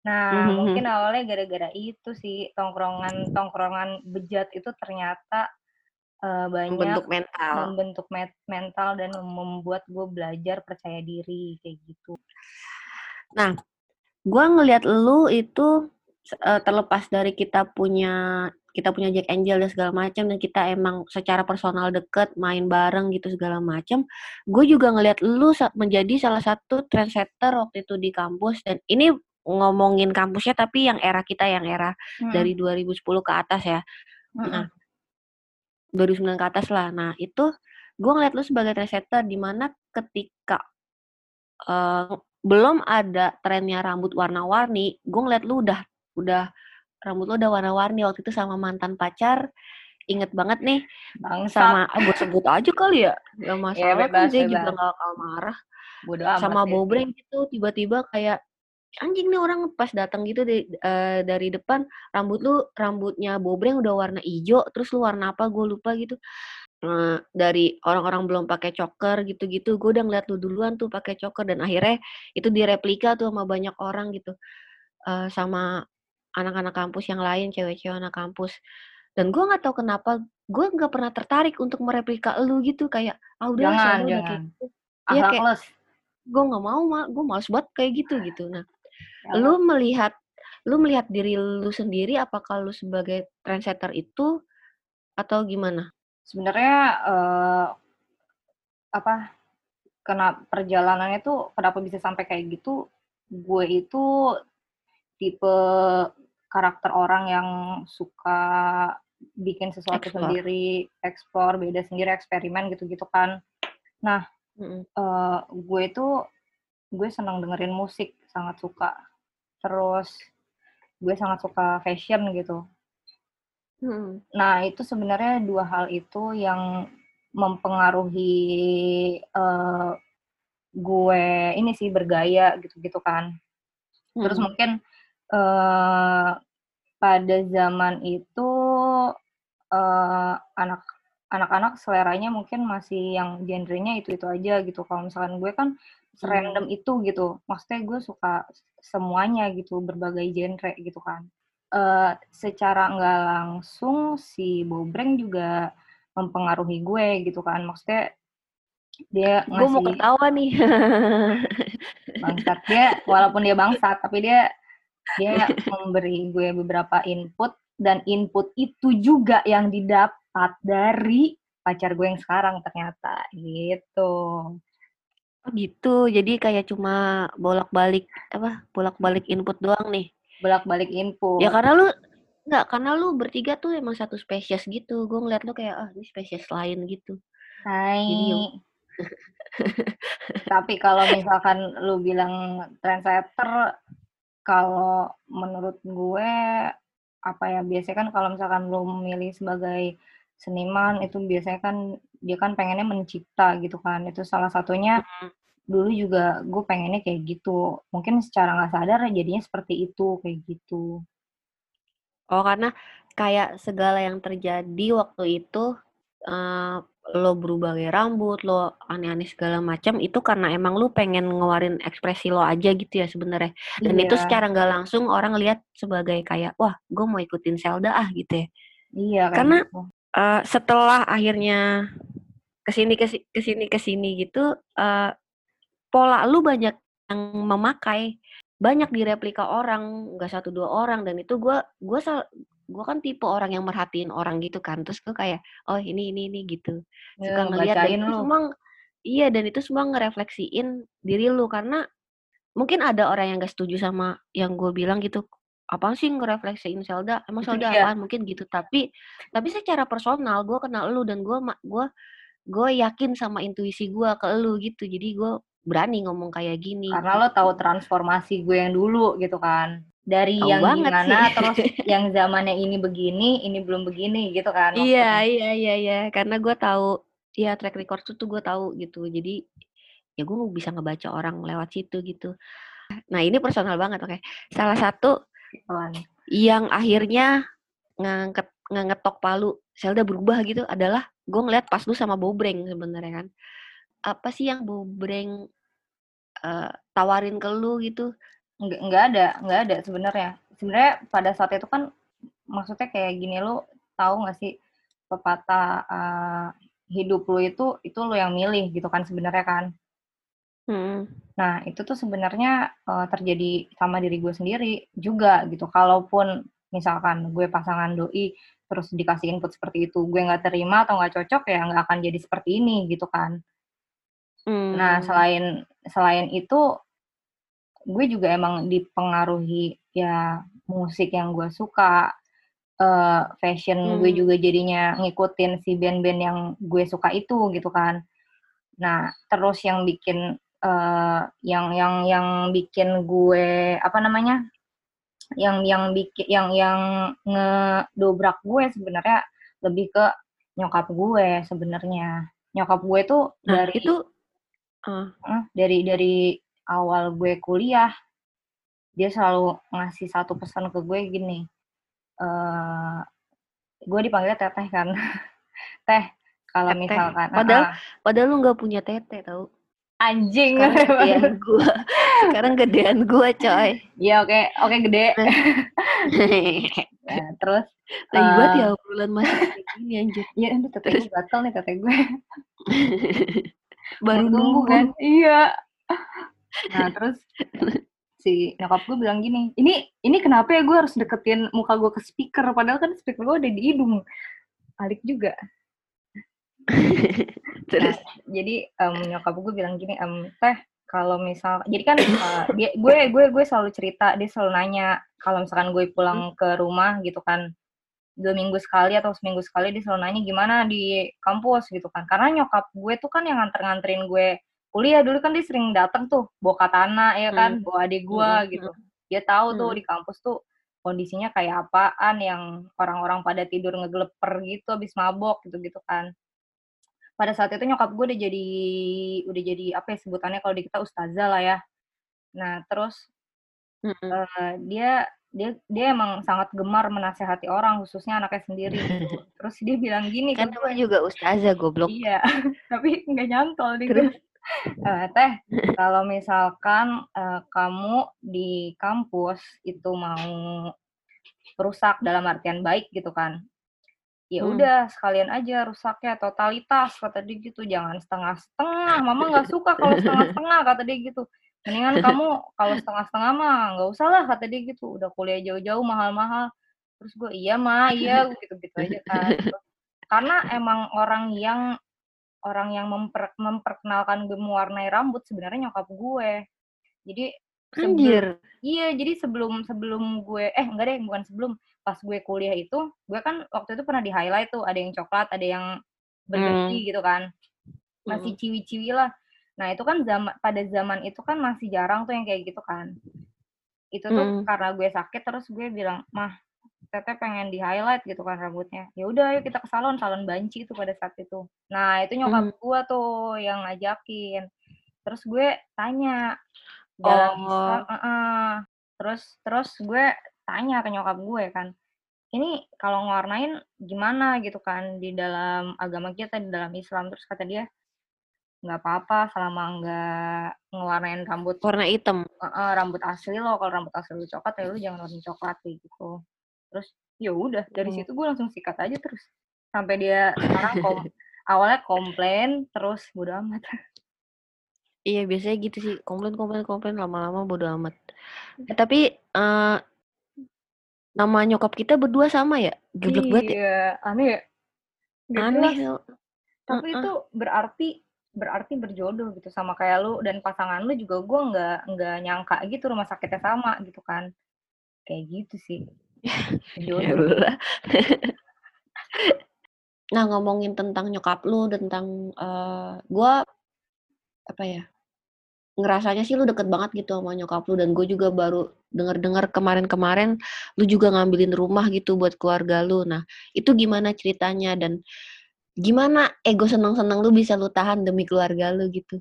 Nah Mhm. mungkin awalnya gara-gara itu sih tongkrongan tongkrongan bejat itu ternyata uh, banyak membentuk mental membentuk mental dan membuat gue belajar percaya diri kayak gitu nah gue ngelihat lu itu uh, terlepas dari kita punya kita punya Jack Angel dan segala macam dan kita emang secara personal deket main bareng gitu segala macam gue juga ngelihat lu menjadi salah satu trendsetter waktu itu di kampus dan ini ngomongin kampusnya tapi yang era kita yang era hmm. dari 2010 ke atas ya hmm. nah 2009 ke atas lah. Nah itu gue ngeliat lu sebagai trendsetter di mana ketika uh, belum ada trennya rambut warna-warni gue ngeliat lu udah udah rambut lo udah warna-warni waktu itu sama mantan pacar. Inget banget nih Bangsa. sama ah, gue sebut aja kali ya gak iya, masalah ya, bebas, kan dia juga gak bakal marah. Bodo sama bobreng gitu tiba-tiba kayak anjing nih orang pas datang gitu di, uh, dari depan rambut lu rambutnya bobreng udah warna hijau terus lu warna apa? Gue lupa gitu. Uh, dari orang-orang belum pakai choker gitu-gitu gue udah ngeliat lu duluan tuh pakai choker dan akhirnya itu direplika tuh sama banyak orang gitu uh, sama anak-anak kampus yang lain, cewek-cewek anak kampus. Dan gue nggak tahu kenapa gue nggak pernah tertarik untuk mereplika lu gitu kayak ah udah jangan jangan kayak gitu. ya kayak gue nggak mau mah gue males buat kayak gitu gitu. Nah ya. lu melihat lu melihat diri lu sendiri apakah lu sebagai trendsetter itu atau gimana sebenarnya uh, apa kena perjalanannya tuh kenapa bisa sampai kayak gitu gue itu tipe karakter orang yang suka bikin sesuatu explore. sendiri, eksplor, beda sendiri, eksperimen gitu-gitu kan. Nah, mm-hmm. uh, gue itu gue senang dengerin musik, sangat suka. Terus gue sangat suka fashion gitu. Mm-hmm. Nah, itu sebenarnya dua hal itu yang mempengaruhi uh, gue ini sih bergaya gitu-gitu kan. Terus mm-hmm. mungkin uh, pada zaman itu uh, anak anak-anak seleranya mungkin masih yang genrenya itu itu aja gitu kalau misalkan gue kan serandom hmm. itu gitu. Maksudnya gue suka semuanya gitu berbagai genre gitu kan. Uh, secara nggak langsung si Bobreng juga mempengaruhi gue gitu kan. Maksudnya dia ngasih, gue mau ketawa nih. Bangsat. Dia walaupun dia bangsat tapi dia dia memberi gue beberapa input. Dan input itu juga yang didapat dari pacar gue yang sekarang ternyata gitu. Oh gitu. Jadi kayak cuma bolak-balik apa? Bolak-balik input doang nih. Bolak-balik input. Ya karena lu nggak karena lu bertiga tuh emang satu spesies gitu. Gue ngeliat lu kayak ah oh, ini spesies lain gitu. Hai. Tapi kalau misalkan lu bilang trendsetter kalau menurut gue apa ya biasanya kan kalau misalkan lo milih sebagai seniman itu biasanya kan dia kan pengennya mencipta gitu kan itu salah satunya hmm. Dulu juga gue pengennya kayak gitu mungkin secara nggak sadar jadinya seperti itu kayak gitu oh karena kayak segala yang terjadi waktu itu uh, lo berubah gaya rambut, lo aneh-aneh segala macam itu karena emang lo pengen ngeluarin ekspresi lo aja gitu ya sebenarnya. Dan iya. itu secara nggak langsung orang lihat sebagai kayak wah, gue mau ikutin Zelda ah gitu ya. Iya. Karena gitu. uh, setelah akhirnya ke sini ke sini ke sini ke sini gitu, uh, pola lu banyak yang memakai banyak direplika orang nggak satu dua orang dan itu gue gue gue kan tipe orang yang merhatiin orang gitu kan terus gue kayak oh ini ini ini gitu. Ya, suka ngeliat dan itu semua iya dan itu semua ngerefleksiin diri lu karena mungkin ada orang yang gak setuju sama yang gue bilang gitu apa sih ngerefleksiin Zelda? Emang Zelda iya. apaan? Mungkin gitu tapi tapi secara personal gue kenal lu dan gue gue gue yakin sama intuisi gue ke lu gitu jadi gue berani ngomong kayak gini. Karena lo tahu transformasi gue yang dulu gitu kan. Dari Tau yang gimana sih. terus yang zamannya ini begini ini belum begini gitu kan iya iya iya iya. Karena gue tahu ya track record tuh gue tahu gitu. Jadi ya gue bisa ngebaca orang lewat situ gitu. Nah ini personal banget oke. Okay. salah satu yang akhirnya ngangket ngetok palu Zelda berubah gitu adalah gue ngeliat pas lu sama Bobreng sebenarnya kan. Apa sih yang Bobreng uh, tawarin ke lu gitu Nggak, nggak ada, nggak ada sebenarnya. Sebenarnya pada saat itu kan maksudnya kayak gini lo tahu nggak sih pepatah uh, hidup lu itu itu lu yang milih gitu kan sebenarnya kan. Hmm. Nah, itu tuh sebenarnya uh, terjadi sama diri gue sendiri juga gitu. Kalaupun misalkan gue pasangan doi terus dikasih input seperti itu, gue nggak terima atau nggak cocok ya nggak akan jadi seperti ini gitu kan. Hmm. Nah, selain selain itu gue juga emang dipengaruhi ya musik yang gue suka, uh, fashion gue Hmm. juga jadinya ngikutin si band-band yang gue suka itu gitu kan. Nah, terus yang bikin uh, yang yang yang bikin gue apa namanya? Yang yang bikin yang yang ngedobrak gue sebenarnya lebih ke nyokap gue sebenarnya. Nyokap gue tuh Nah, dari itu uh, dari dari awal gue kuliah dia selalu ngasih satu pesan ke gue gini. eh gue dipanggilnya teteh kan. Teh, kalau teteh. misalkan Padahal ah, ah, padahal lu nggak punya tete tau. anjing Sekarang gedean gua. Sekarang gedean gua, coy. Iya oke, oke gede. Nah, terus Lagi eh, ya obrolan masih kayak gini anjir. ya teteh gue gatel nih teteh gue. Baru nunggu. kan? Iya. Nah, terus si nyokap gue bilang gini, ini ini kenapa ya gue harus deketin muka gue ke speaker padahal kan speaker gue ada di hidung. Alik juga. Terus Jadi em, nyokap gue bilang gini, em, teh kalau misal, jadi kan eh, dia, gue gue gue selalu cerita, dia selalu nanya kalau misalkan gue pulang ke rumah gitu kan dua minggu sekali atau seminggu sekali dia selalu nanya gimana di kampus? Gitu kan. Karena nyokap gue tuh kan yang nganter-nganterin gue kuliah. Dulu kan dia sering dateng tuh bawa katana ya kan Hmm. bawa adik gue Mm-mm, gitu. dia tahu tuh Mm. di kampus tuh kondisinya kayak apaan yang orang-orang pada tidur ngegeleper gitu habis mabok gitu-gitu kan. Pada saat itu nyokap gue udah jadi udah jadi apa ya sebutannya kalau di kita ustazah lah ya. Nah terus Mm-mm. eh, dia dia dia emang sangat gemar menasehati orang khususnya anaknya sendiri gitu. terus dia bilang gini kan gue juga ustazah goblok. Iya, tapi nggak nyantol nih Terus? Eh, teh, kalau misalkan eh, kamu di kampus itu mau rusak dalam artian baik gitu kan, ya Hmm. udah sekalian aja rusaknya totalitas kata dia gitu, jangan setengah-setengah. Mama nggak suka kalau setengah-setengah kata dia gitu. Mendingan kamu kalau setengah-setengah mah nggak usah lah kata dia gitu. Udah kuliah jauh-jauh mahal-mahal. Terus gue iya mah iya gitu gitu aja kan. Karena emang orang yang orang yang memper, memperkenalkan gue mewarnai rambut sebenarnya nyokap gue. Jadi sebelum Anjir. iya jadi sebelum sebelum gue eh enggak deh bukan sebelum pas gue kuliah itu gue kan waktu itu pernah di highlight tuh ada yang coklat ada yang bergerti gitu kan masih Mm. ciwi-ciwi lah. Nah itu kan zaman pada zaman itu kan masih jarang tuh yang kayak gitu kan. Itu tuh Mm. karena gue sakit terus gue bilang mah teteh pengen di highlight gitu kan rambutnya. Ya udah ayo kita ke salon salon banci itu pada saat itu. Nah itu nyokap Mm. gue tuh yang ngajakin. Terus gue tanya dalam Oh. Islam, "Eh-eh." terus terus gue tanya ke nyokap gue kan ini kalau ngewarnain gimana gitu kan di dalam agama kita di dalam Islam terus kata dia nggak apa-apa selama nggak ngewarnain rambut Warna hitam. eh, eh, rambut asli lo kalau rambut asli lo coklat ya lo jangan warna coklat gitu terus ya udah dari Oh. situ gue langsung sikat aja terus sampai dia sekarang kom awalnya komplain terus bodo amat Iya biasanya gitu sih. Komplain, komplain, komplain. Lama-lama bodo amat. Eh, tapi eh nama nyokap kita berdua sama ya? Geblek banget ya? iya aneh ya Aneh. jelas. tapi Heeh. itu berarti berarti berjodoh gitu sama kayak lu dan pasangan lu juga gue nggak nggak nyangka gitu rumah sakitnya sama gitu kan kayak gitu sih Ya jodoh. Nah ngomongin tentang nyokap lu, tentang eh gua apa ya? Ngerasanya sih lu deket banget gitu sama nyokap lu dan gue juga baru denger-dengar kemarin-kemarin lu juga ngambilin rumah gitu buat keluarga lu. Nah itu gimana ceritanya dan gimana? Ego senang-senang lu bisa lu tahan demi keluarga lu gitu?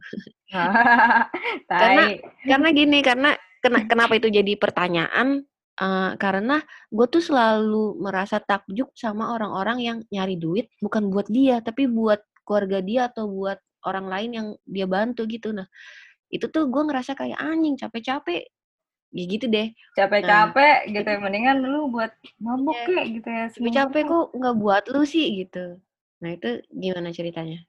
Karena- karena gini karena kena, kenapa itu jadi pertanyaan? Eh, karena gue tuh selalu merasa takjub sama orang-orang yang nyari duit bukan buat dia tapi buat keluarga dia atau buat orang lain yang dia bantu gitu. Nah itu tuh gue ngerasa kayak anjing capek-capek. Ya gitu deh. Capek-capek gitu ya mendingan lu buat mabuk kek gitu ya capek-capek kok nggak buat lu sih gitu Nah itu gimana ceritanya?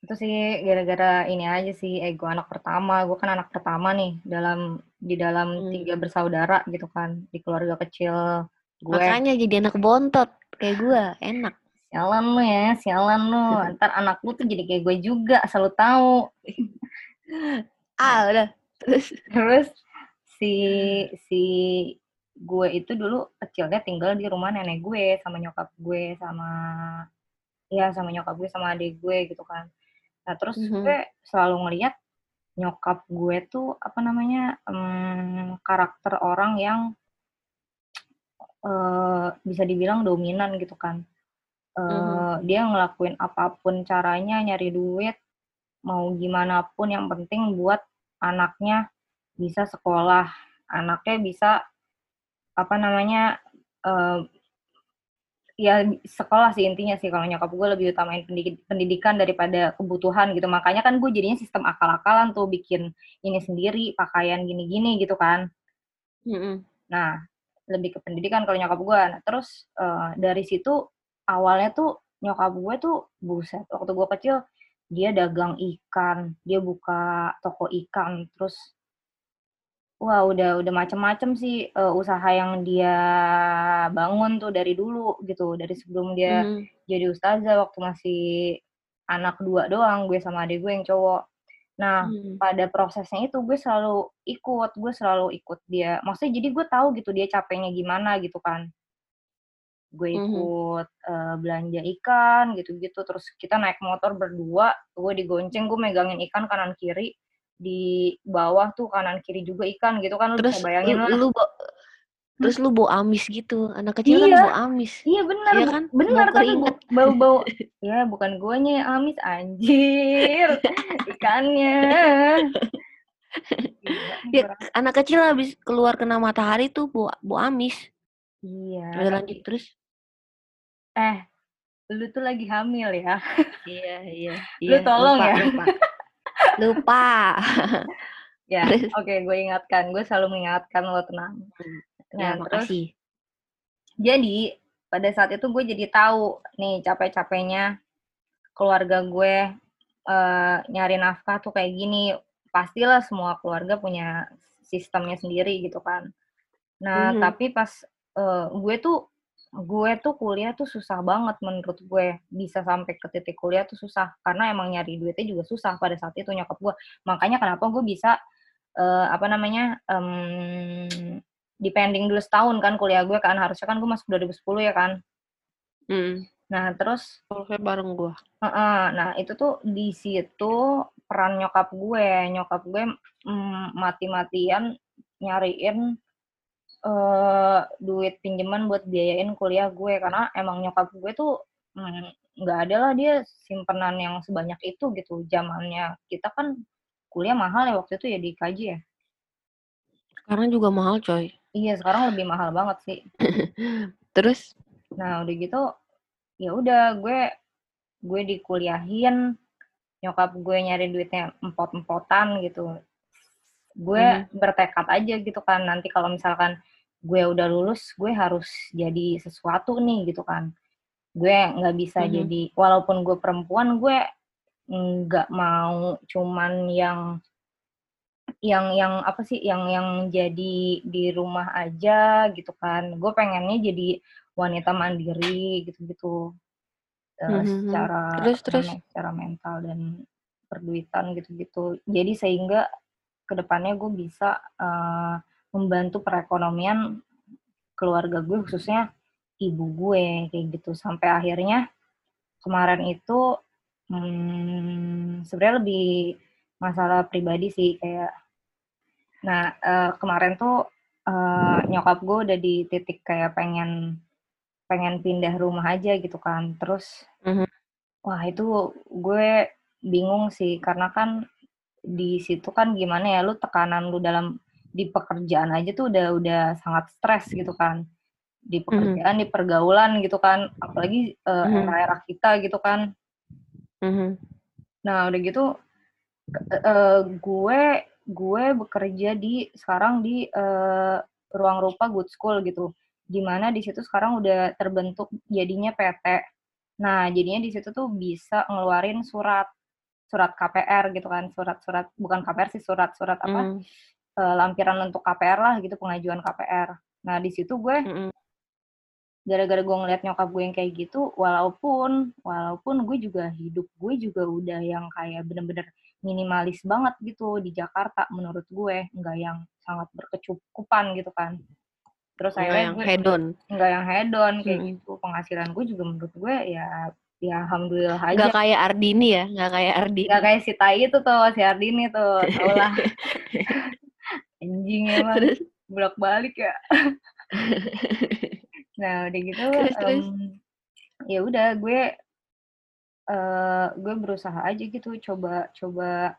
Itu sih gara-gara ini aja sih ego anak pertama. Gue kan anak pertama nih dalam di dalam Hmm. tiga bersaudara gitu kan di keluarga kecil gue. Makanya jadi anak bontot kayak gue, enak. Sialan lu ya, sialan lu. Ntar anak lu tuh jadi kayak gue juga, asal lu tahu. Ah udah. Terus? Terus si si gue itu dulu kecilnya tinggal di rumah nenek gue sama nyokap gue sama ya sama nyokap gue sama adik gue gitu kan. Nah terus Mhm. gue selalu ngeliat nyokap gue tuh apa namanya em, karakter orang yang eh, bisa dibilang dominan gitu kan. Eh, Mhm. Dia ngelakuin apa pun caranya nyari duit mau gimana pun yang penting buat anaknya bisa sekolah, anaknya bisa apa namanya eh, ya sekolah sih intinya sih. Kalau nyokap gue lebih utamain pendidik- pendidikan daripada kebutuhan gitu. Makanya kan gue jadinya sistem akal-akalan tuh bikin ini sendiri pakaian gini-gini gitu kan. Mm-mm. nah lebih ke pendidikan kalau nyokap gue. Nah terus eh, dari situ awalnya tuh nyokap gue tuh buset waktu gue kecil dia dagang ikan dia buka toko ikan terus wah udah udah macem-macem sih eh, usaha yang dia bangun tuh dari dulu gitu dari sebelum dia Mhm. jadi ustazah waktu masih anak dua doang gue sama adik gue yang cowok nah Mhm. pada prosesnya itu gue selalu ikut gue selalu ikut dia maksudnya jadi gue tahu gitu dia capeknya gimana gitu kan gue Mhm. ikut eh, belanja ikan gitu-gitu terus kita naik motor berdua gue digonceng gue megangin ikan kanan kiri di bawah tuh kanan kiri juga ikan gitu kan lu Terus bisa bayangin lu, lah lu bo- terus lu bau amis gitu. Anak kecil kan Iya. bau amis. iya benar Iya kan? benar Bau tapi keringat. bu- bau-bau ya bukan guanya yang amis anjir ikannya Ya, anak kecil habis keluar kena matahari tuh bau, bau amis. iya Udah tapi- lanjut terus. eh lu tuh lagi hamil ya Iya, iya. Lu tolong lupa, ya. Lupa. Lupa. ya oke gue ingatkan gue selalu mengingatkan lo tenang ya, nah terus makasih. jadi pada saat itu gue jadi tahu nih capek-capeknya keluarga gue eh, nyari nafkah tuh kayak gini pastilah semua keluarga punya sistemnya sendiri gitu kan nah Mhm. tapi pas eh, gue tuh gue tuh kuliah tuh susah banget menurut gue. Bisa sampai ke titik kuliah tuh susah. Karena emang nyari duitnya juga susah pada saat itu nyokap gue. Makanya kenapa gue bisa eh, apa namanya em, depending dulu setahun kan kuliah gue kan. Harusnya kan gue masuk 2010 ya kan. Hmm. nah terus kayak bareng gua. Heeh, nah itu tuh di situ peran nyokap gue, nyokap gue mm, mati-matian nyariin eh duit pinjaman buat biayain kuliah gue karena emang nyokap gue tuh mm, nggak ada lah dia simpenan yang sebanyak itu gitu zamannya kita kan kuliah mahal ya waktu itu ya di KJ ya Sekarang juga mahal, coy. iya sekarang lebih mahal banget sih Terus? Nah udah gitu ya udah gue gue dikuliahin nyokap gue nyari duitnya empot-empotan gitu. Gue bertekad aja gitu kan nanti kalau misalkan gue udah lulus gue harus jadi sesuatu nih gitu kan. Gue nggak bisa Mhm. jadi walaupun gue perempuan gue nggak mau cuman yang yang yang apa sih yang yang jadi di rumah aja gitu kan gue pengennya jadi wanita mandiri gitu-gitu Eh, Mhm. secara Terus, terus? namanya, secara mental dan perduitan gitu-gitu jadi sehingga ke depannya gue bisa eh, membantu perekonomian keluarga gue khususnya ibu gue kayak gitu sampai akhirnya kemarin itu hmm, sebenarnya lebih masalah pribadi sih kayak nah eh, kemarin tuh eh, nyokap gue udah di titik kayak pengen pengen pindah rumah aja gitu kan terus Mhm. wah itu gue bingung sih karena kan di situ kan gimana ya lu tekanan lu dalam di pekerjaan aja tuh udah udah sangat stres gitu kan di pekerjaan di pergaulan gitu kan apalagi eh, Mhm. era-era kita gitu kan Mhm. Nah, udah gitu eh, gue gue bekerja di sekarang di eh, ruang rupa good school gitu. Di mana di situ sekarang udah terbentuk jadinya PT Nah, jadinya di situ tuh bisa ngeluarin surat surat KPR gitu kan, surat-surat bukan KPR sih, surat-surat apa Hmm. Eh, lampiran untuk KPR lah gitu, pengajuan KPR. Nah, di situ gue Mm-mm. gara-gara gue ngeliat nyokap gue yang kayak gitu, walaupun walaupun gue juga hidup gue juga udah yang kayak bener-bener minimalis banget gitu di Jakarta menurut gue, nggak yang sangat berkecukupan gitu kan. Terus Nggak akhirnya yang gue hedon. nggak yang hedon kayak Mm-mm. gitu. Penghasilan gue juga menurut gue ya ya alhamdulillah aja. Nggak kayak Ardini ya, nggak kayak Ardini. Nggak kayak si Tai itu tuh, si Ardini tuh, tau lah. Anjing emang Terus, bolak balik ya. nah udah gitu, terus, terus. em, ya udah gue eh gue berusaha aja gitu, coba coba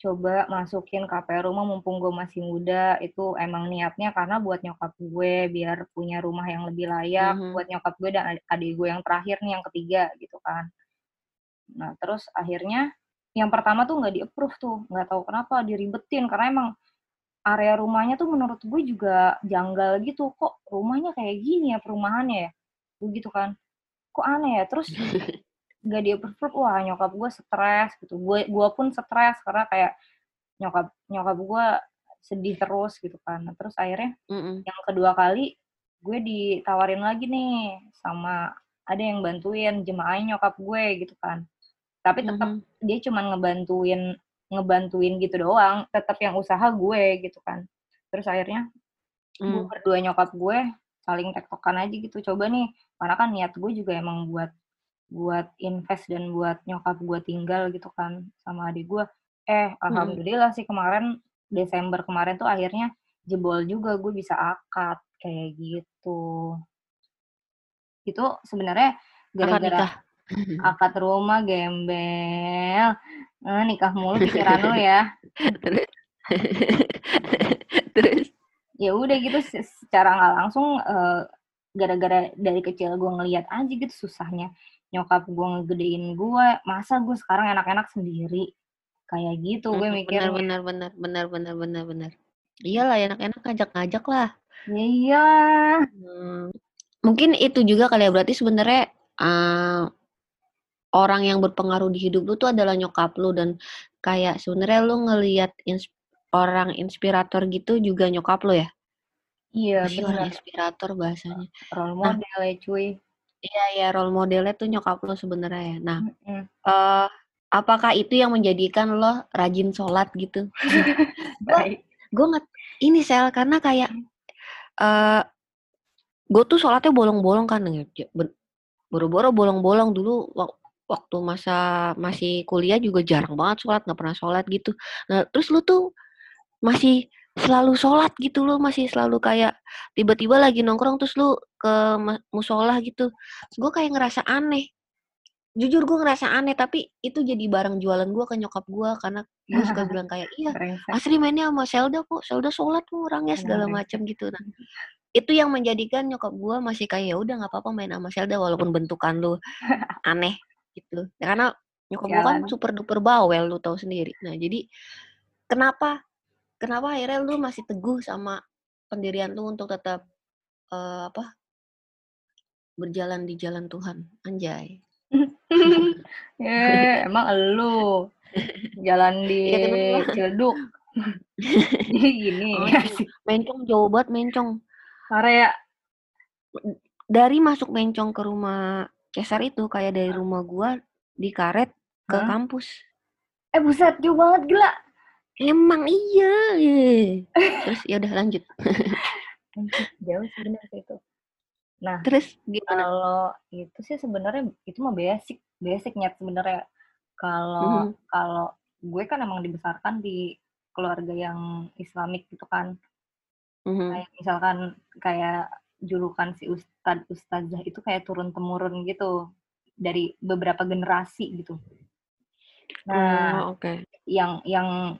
coba masukin KPR rumah mumpung gue masih muda itu emang niatnya karena buat nyokap gue biar punya rumah yang lebih layak Mhm. buat nyokap gue dan adik- adik gue yang terakhir nih yang ketiga gitu kan nah terus akhirnya yang pertama tuh nggak di approve tuh nggak tahu kenapa diribetin karena emang area rumahnya tuh menurut gue juga janggal gitu. Kok rumahnya kayak gini ya perumahannya ya? Begitu kan. Kok aneh ya? Terus gak di approve wah nyokap gue stres gitu. Gue gue pun stres karena kayak nyokap nyokap gue sedih terus gitu kan. Nah, terus akhirnya Mm-mm. yang kedua kali gue ditawarin lagi nih sama ada yang bantuin jemaahnya nyokap gue gitu kan. Tapi tetap Mhm. dia cuman ngebantuin ngebantuin gitu doang tetap yang usaha gue gitu kan. Terus akhirnya gue Mm. berdua nyokap gue saling tektokan aja gitu coba nih. Karena kan niat gue juga emang buat buat invest dan buat nyokap gue tinggal gitu kan sama adik gue. Eh alhamdulillah sih kemarin Desember kemarin tuh akhirnya jebol juga gue bisa akad kayak gitu. Itu sebenarnya gara-gara. Akad rumah gembel. Eh, nikah mulu pikiran lu ya. Terus. Ya udah gitu se- secara nggak langsung eh, gara-gara dari kecil gue ngeliat aja gitu susahnya. Nyokap gue ngegedein gue masa gue sekarang enak-enak sendiri? Kayak gitu gue Mm, mikirnya. Benar, benar, benar, benar, benar, benar. Iyalah enak-enak ngajak-ngajak lah. ya iya. Hmm, Mungkin itu juga kali ya berarti sebenarnya eh, orang yang berpengaruh di hidup lu tuh adalah nyokap lu dan kayak sebenarnya lu ngelihat ins- orang inspirator gitu juga nyokap lu ya? iya bener inspirator bahasanya? role Nah. model ya cuy Iya ya role modelnya tuh nyokap lu sebenarnya ya. Nah, Mm-mm. eh apakah itu yang menjadikan lo rajin sholat gitu? baik gue nggak ini sel karena kayak eh gue tuh sholatnya bolong-bolong kan ya, boro-boro bolong-bolong dulu waktu masa masih kuliah juga jarang banget sholat nggak pernah sholat gitu. Nah terus lu tuh masih selalu sholat gitu lo masih selalu kayak tiba-tiba lagi nongkrong terus lu ke musola gitu. Gue kayak ngerasa aneh. Jujur gue ngerasa aneh tapi itu jadi barang jualan gue ke nyokap gue karena gue suka bilang kayak iya Asri mainnya sama Zelda kok, Zelda sholat tuh orangnya segala macam gitu. Nah, itu yang menjadikan nyokap gua masih kayak ya udah nggak apa-apa main sama Zelda walaupun bentukan lu aneh gitu. Ya, karena nyokap gua kan Sialan. super duper bawel lu tahu sendiri. Nah, jadi kenapa kenapa akhirnya lu masih teguh sama pendirian lu untuk tetap eh, apa berjalan di jalan Tuhan, anjay. ya emang elu jalan di Iya? Ciledug gini Oh, iya. Mencong jauh banget mencong. area dari masuk mencong ke rumah Cesar itu kayak dari rumah gua di karet ke Hah? kampus. eh buset jauh banget gila Emang iya. Terus ya udah lanjut. Jauh sih itu nah Terus gimana? kalau itu sih sebenarnya itu mah basic basic nyet sebenarnya kalau Mhm. kalau gue kan emang dibesarkan di keluarga yang Islamik gitu kan Mhm. kayak misalkan kayak julukan si ustadz ustazah itu kayak turun temurun gitu dari beberapa generasi gitu nah Oh, oke. yang yang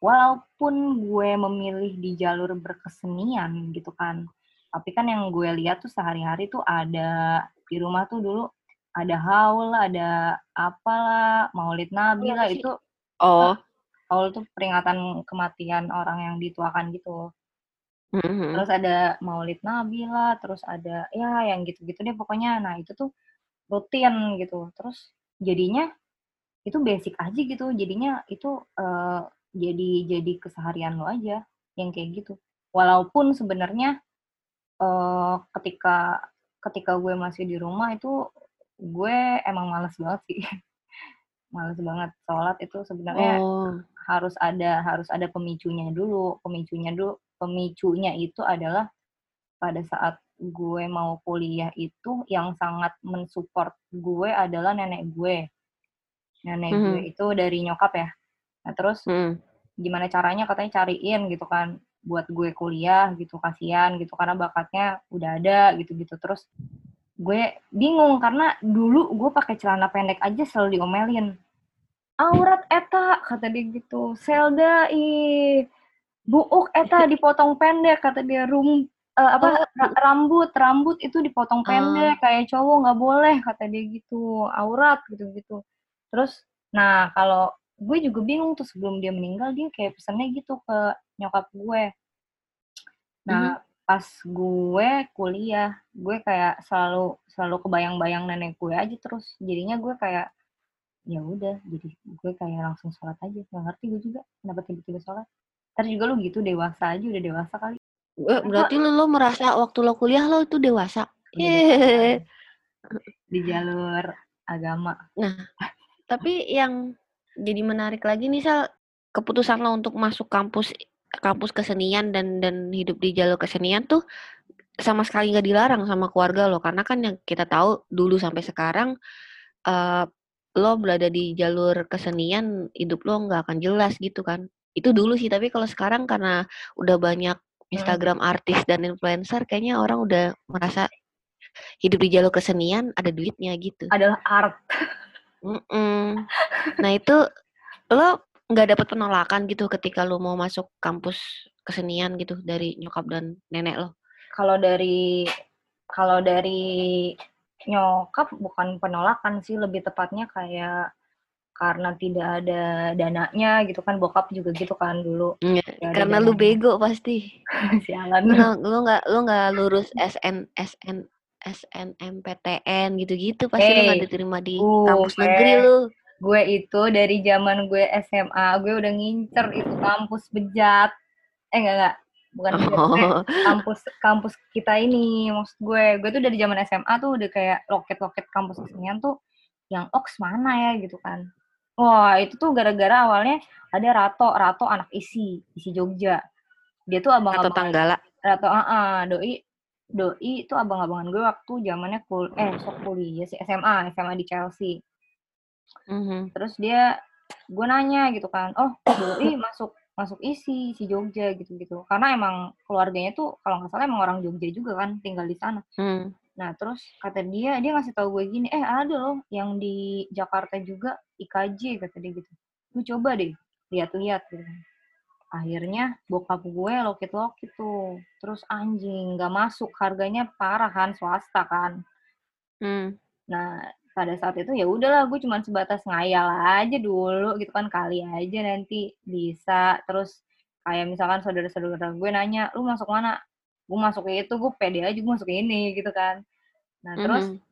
walaupun gue memilih di jalur berkesenian gitu kan tapi kan yang gue lihat tuh sehari-hari tuh ada di rumah tuh dulu ada haul ada apalah maulid nabi lah itu Oh. haul tuh peringatan kematian orang yang dituakan gitu Mhm. terus ada maulid nabi lah terus ada ya yang gitu-gitu deh pokoknya. Nah itu tuh rutin gitu. Terus jadinya itu basic aja gitu. Jadinya itu uh, jadi jadi keseharian lo aja yang kayak gitu. Walaupun sebenarnya uh, ketika ketika gue masih di rumah itu gue emang males banget sih. Males banget. Sholat itu sebenarnya oh. harus ada harus ada pemicunya dulu. Pemicunya dulu pemicunya itu adalah pada saat gue mau kuliah itu yang sangat mensupport gue adalah nenek gue. Nenek mm -hmm. gue itu dari nyokap ya. Nah terus mm. gimana caranya katanya cariin gitu kan buat gue kuliah gitu kasihan gitu karena bakatnya udah ada gitu gitu terus gue bingung karena dulu gue pakai celana pendek aja selalu diomelin. Aurat eta kata dia gitu. Selda i buuk eta dipotong pendek kata dia. Rum uh, apa oh. rambut rambut itu dipotong pendek uh. kayak cowok nggak boleh kata dia gitu. Aurat gitu gitu. Terus nah kalau gue juga bingung tuh sebelum dia meninggal dia kayak pesannya gitu ke nyokap gue. Nah mm -hmm pas gue kuliah gue kayak selalu selalu kebayang-bayang nenek gue aja terus. Jadinya gue kayak ya udah jadi gue kayak langsung sholat aja. Nggak ngerti gue juga kenapa tiba-tiba sholat Terus juga lu gitu dewasa aja udah dewasa kali. Eh, berarti lu lo merasa waktu lo kuliah lo itu dewasa? Yeah. di jalur agama. Nah tapi yang jadi menarik lagi nih sal keputusan lo untuk masuk kampus kampus kesenian dan dan hidup di jalur kesenian tuh sama sekali nggak dilarang sama keluarga lo. Karena kan yang kita tahu dulu sampai sekarang uh, lo berada di jalur kesenian hidup lo nggak akan jelas gitu kan itu dulu sih tapi kalau sekarang karena udah banyak hmm. Instagram artis dan influencer kayaknya orang udah merasa hidup di jalur kesenian ada duitnya gitu adalah art mm -mm. nah itu lo nggak dapat penolakan gitu ketika lo mau masuk kampus kesenian gitu dari nyokap dan nenek lo? Kalau dari kalau dari nyokap bukan penolakan sih lebih tepatnya kayak karena tidak ada dananya gitu kan bokap juga gitu kan dulu. Ya, karena lu bego pasti. Sialan. Lu nggak lu nggak lurus SN SN SNMPTN gitu-gitu pasti hey, lu nggak diterima di uh, kampus negeri lu. Gue itu dari zaman gue SMA gue udah ngincer itu kampus bejat. Eh enggak enggak bukan bejat oh. kampus kampus kita ini maksud gue. Gue tuh dari zaman SMA tuh udah kayak loket-loket kampus kesenian tuh yang oks mana ya gitu kan wah itu tuh gara-gara awalnya ada Rato Rato anak isi isi Jogja dia tuh abang atau Tanggala Rato ah uh, uh, doi doi itu abang-abangan gue waktu zamannya kul eh sok kuliah sih SMA SMA di Chelsea Mm-hmm. Terus dia gue nanya gitu kan, oh Doi masuk masuk isi si Jogja gitu-gitu. Karena emang keluarganya tuh kalau nggak salah emang orang Jogja juga kan tinggal di sana. Mm. Nah terus kata dia dia ngasih tahu gue gini, eh ada loh yang di Jakarta juga IKJ kata dia gitu. Lu coba deh lihat-lihat gitu. Akhirnya bokap gue lokit-lokit tuh. Terus anjing nggak masuk harganya parah kan swasta kan. Hmm. Nah pada saat itu ya udahlah gue cuma sebatas ngayal aja dulu gitu kan kali aja nanti bisa terus kayak misalkan saudara-saudara gue nanya lu masuk mana gue masuk itu gue pede aja gue masuk ini gitu kan. Nah terus mm -hmm.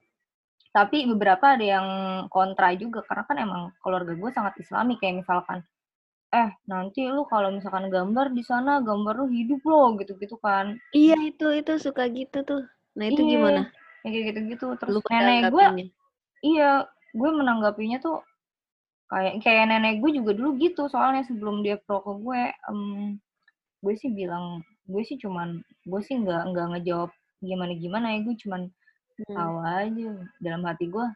tapi beberapa ada yang kontra juga karena kan emang keluarga gue sangat islami kayak misalkan eh nanti lu kalau misalkan gambar di sana gambar lu hidup lo gitu-gitu kan. Iya itu itu suka gitu tuh. Nah itu iya, gimana? ya kayak gitu-gitu terus lu nenek gue iya gue menanggapinya tuh kayak kayak nenek gue juga dulu gitu soalnya sebelum dia pro ke gue um, gue sih bilang gue sih cuman gue sih nggak nggak ngejawab gimana gimana ya gue cuman hmm. tahu aja dalam hati gue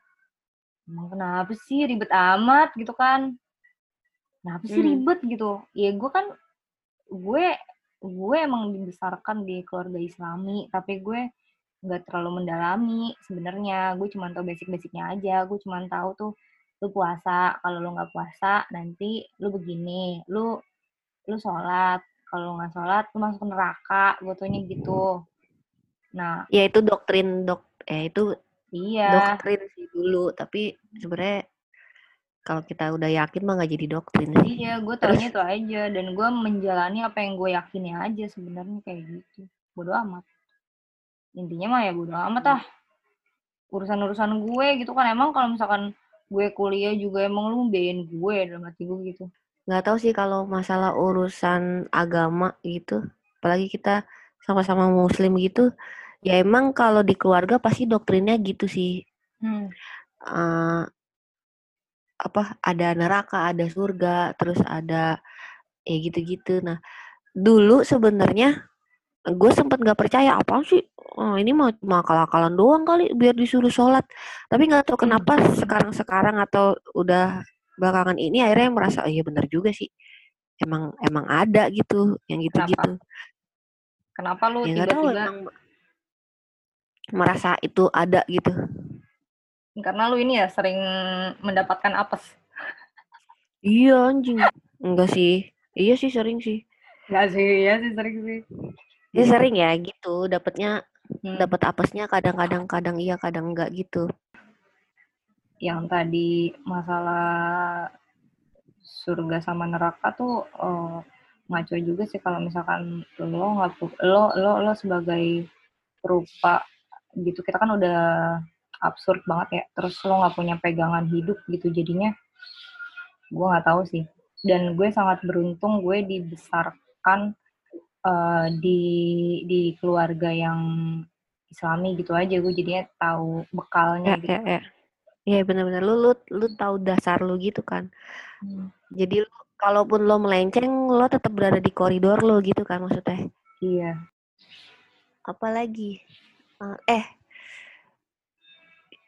emang kenapa sih ribet amat? Gitu kan. Kenapa sih hmm. ribet? Gitu. Ya gue kan gue gue emang dibesarkan di keluarga islami tapi gue nggak terlalu mendalami sebenarnya. Gue cuma tahu basic-basicnya aja. Gue cuma tahu tuh lu puasa kalau lu nggak puasa nanti lu begini lu lu sholat kalau nggak sholat lu masuk neraka gue tuhnya gitu. Nah ya itu doktrin dok eh itu iya. doktrin sih dulu. Tapi sebenarnya kalau kita udah yakin mah nggak jadi doktrin sih. Iya gue tahunya itu aja. Dan gue menjalani apa yang gue yakini aja sebenarnya kayak gitu. Bodo amat. Intinya mah ya bodo amat ah urusan-urusan gue gitu kan. Emang kalau misalkan gue kuliah juga emang lu biayain gue dalam hati gue gitu nggak tahu sih kalau masalah urusan agama gitu. Apalagi kita sama-sama muslim gitu ya emang kalau di keluarga pasti doktrinnya gitu sih. Hmm. uh, apa ada neraka ada surga terus ada ya gitu-gitu. Nah dulu sebenarnya gue sempat nggak percaya apa sih? Oh, ini mah cuma akal-akalan doang kali biar disuruh sholat. Tapi nggak tahu kenapa sekarang-sekarang atau udah belakangan ini akhirnya merasa oh, iya bener juga sih. Emang emang ada gitu yang gitu-gitu. Kenapa, kenapa lu ya, tiba-tiba merasa itu ada gitu. Karena lu ini ya sering mendapatkan apes. Iya anjing. Enggak sih. Iya sih sering sih. Enggak sih, iya sih sering sih. Ya sering ya gitu, dapatnya Hmm. dapat apesnya kadang-kadang kadang iya kadang enggak gitu. Yang tadi masalah surga sama neraka tuh uh, ngaco juga sih kalau misalkan lo nggak lo lo lo sebagai perupa gitu kita kan udah absurd banget ya terus lo nggak punya pegangan hidup gitu jadinya gue nggak tahu sih dan gue sangat beruntung gue dibesarkan uh, di di keluarga yang Islami gitu aja gue jadinya tahu bekalnya ya, gitu. Ya, ya. Iya benar-benar lu lu lu tahu dasar lu gitu kan. Hmm. Jadi lu, kalaupun lo melenceng lo tetap berada di koridor lo gitu kan maksudnya. Iya. Apalagi uh, eh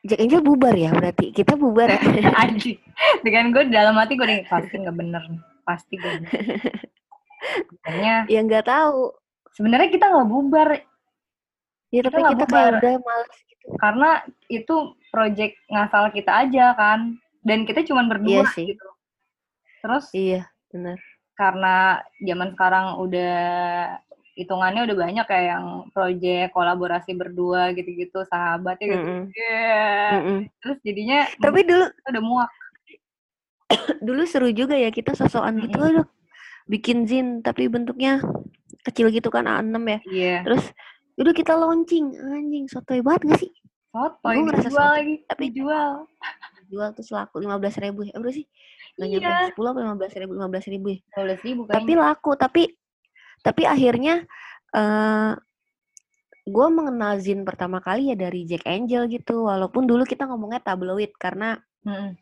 Jack Angel bubar ya berarti kita bubar ya. Anjing. Dengan gue dalam hati gue nih pasti nggak bener pasti gue. Makanya ya nggak tahu. Sebenarnya kita nggak bubar. Ya tapi kita, kita kayak udah males. Karena itu project ngasal kita aja kan. Dan kita cuma berdua iya sih. gitu. Terus Iya, benar. Karena zaman sekarang udah hitungannya udah banyak kayak yang project kolaborasi berdua gitu-gitu sahabatnya gitu. Mm. Yeah. Mm -mm. Terus jadinya Tapi dulu udah muak. dulu seru juga ya kita sosokan mm -mm. gitu aduh bikin zin tapi bentuknya kecil gitu kan A6 ya. Iya. Yeah. Terus udah kita launching anjing sotoy banget gak sih? Sotoy gue ngerasa jual lagi tapi jual. Jual tuh selaku lima belas ribu ya berapa sih? Nggak iya. nyampe sepuluh apa lima belas ribu lima belas ribu ya? Lima belas ribu kan? Tapi laku tapi tapi akhirnya uh, gue mengenal Zin pertama kali ya dari Jack Angel gitu walaupun dulu kita ngomongnya tabloid karena hmm.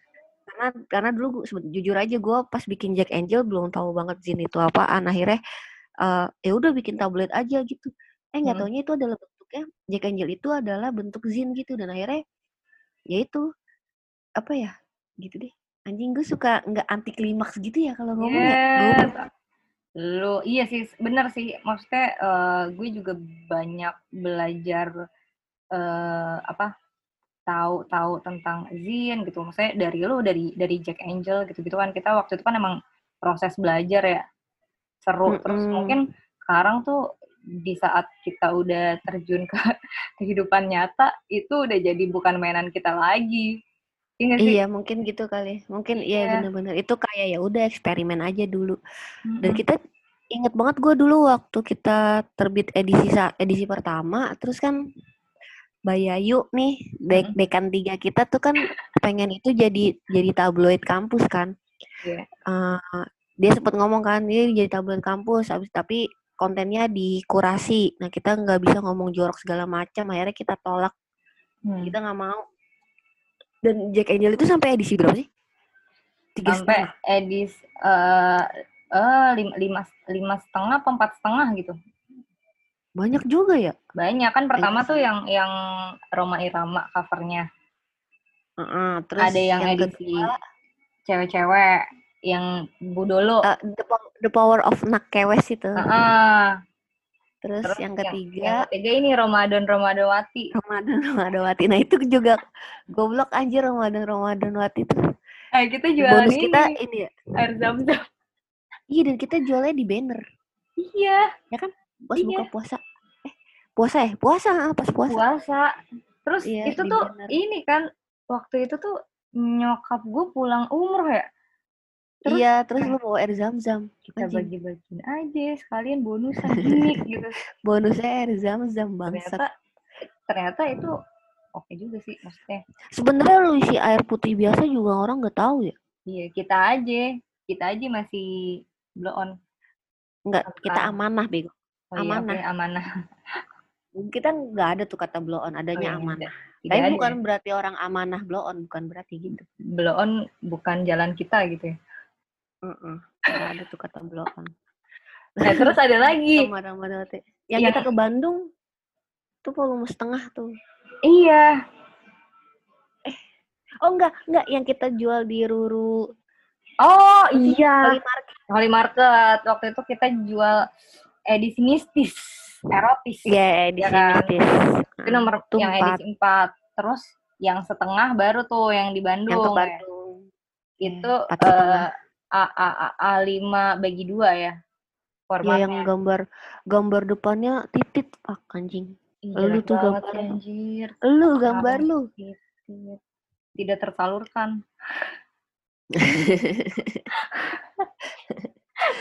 karena karena dulu gua, jujur aja gue pas bikin Jack Angel belum tahu banget Zin itu apaan akhirnya uh, ya udah bikin tabloid aja gitu eh nggak hmm. taunya itu adalah bentuknya Jack Angel itu adalah bentuk Zin gitu dan akhirnya ya itu apa ya gitu deh anjing gue suka nggak anti klimaks gitu ya kalau ngomong ya Lu iya sih, bener sih. Maksudnya uh, gue juga banyak belajar uh, apa tahu tahu tentang Zin gitu. Maksudnya dari lu dari dari Jack Angel gitu-gitu kan kita waktu itu kan emang proses belajar ya. Seru. Mm -hmm. Terus mungkin sekarang tuh di saat kita udah terjun ke kehidupan nyata itu udah jadi bukan mainan kita lagi. Iya, iya mungkin gitu kali. Mungkin iya yeah. bener-bener itu kayak ya udah eksperimen aja dulu. Mm-hmm. Dan kita inget banget gue dulu waktu kita terbit edisi edisi pertama, terus kan Bayayu nih dek dekan tiga kita tuh kan pengen itu jadi jadi tabloid kampus kan. Yeah. Uh, dia sempat ngomong kan ini jadi tabloid kampus, habis tapi kontennya dikurasi. Nah kita nggak bisa ngomong jorok segala macam, akhirnya kita tolak. Hmm. Kita nggak mau dan Jack Angel itu sampai edisi berapa sih? Tiga sampai setengah. edisi uh, uh, lima, lima, lima setengah apa empat setengah gitu. Banyak juga ya? Banyak kan pertama edisi. tuh yang yang Roma Irama covernya. Uh -uh, terus ada yang, yang edisi cewek-cewek yang Budolo. Uh, the, the Power of Nakewes itu. Uh -uh. Terus, Terus yang ketiga, yang, yang ketiga ini Ramadan Ramadawati. Ramadan Ramadawati. Nah itu juga goblok anjir Ramadan Ramadawati itu. Eh kita jualan Bonus ini. kita ini ya. Air zam-zam. Iya dan kita jualnya di banner. Iya. Ya kan? Pas iya. buka puasa. Eh puasa ya? Puasa ah, pas puasa. Puasa. Terus iya, itu tuh banner. ini kan waktu itu tuh nyokap gue pulang umroh ya Terus, iya, terus lu bawa air zam-zam. Kita bagi-bagiin aja, sekalian bonusan gimmick gitu. Bonusnya air zam-zam, bangsa. Ternyata, ternyata itu oke juga sih maksudnya. Sebenarnya lu isi air putih biasa juga orang nggak tahu ya. Iya, kita aja, kita aja masih blow on. Nggak, kita Sekarang. amanah bego. Oh iya, Amanah. oke, amanah. Kita nggak ada tuh kata blow on, Oh adanya iya, amanah. tidak, tidak Tapi ada. bukan berarti orang amanah blow on, bukan berarti gitu. blow on bukan jalan kita gitu ya. Heeh. Nggak ada tuh kata blow on. Nah, terus ada lagi. Marah-marah teh. Yang Iya. kita ke Bandung tuh volume setengah tuh. Iya, Oh enggak, enggak yang kita jual di Ruru Oh iya, Holy Market. Holy Market. Waktu itu kita jual edisi mistis, erotis. Iya, di Ya sini kan? Tis. Itu nomor Tuh yang empat. edisi 4. Terus yang setengah baru tuh yang di Bandung. yang ke ya. Bandung. Itu. Eh, A, A, A, A5 bagi dua ya. Ya Formatnya. yang gambar gambar depannya titit ah anjing. Ih, lu tuh gambarnya. anjir. Lu gambar lu. Titit. Tidak tersalurkan.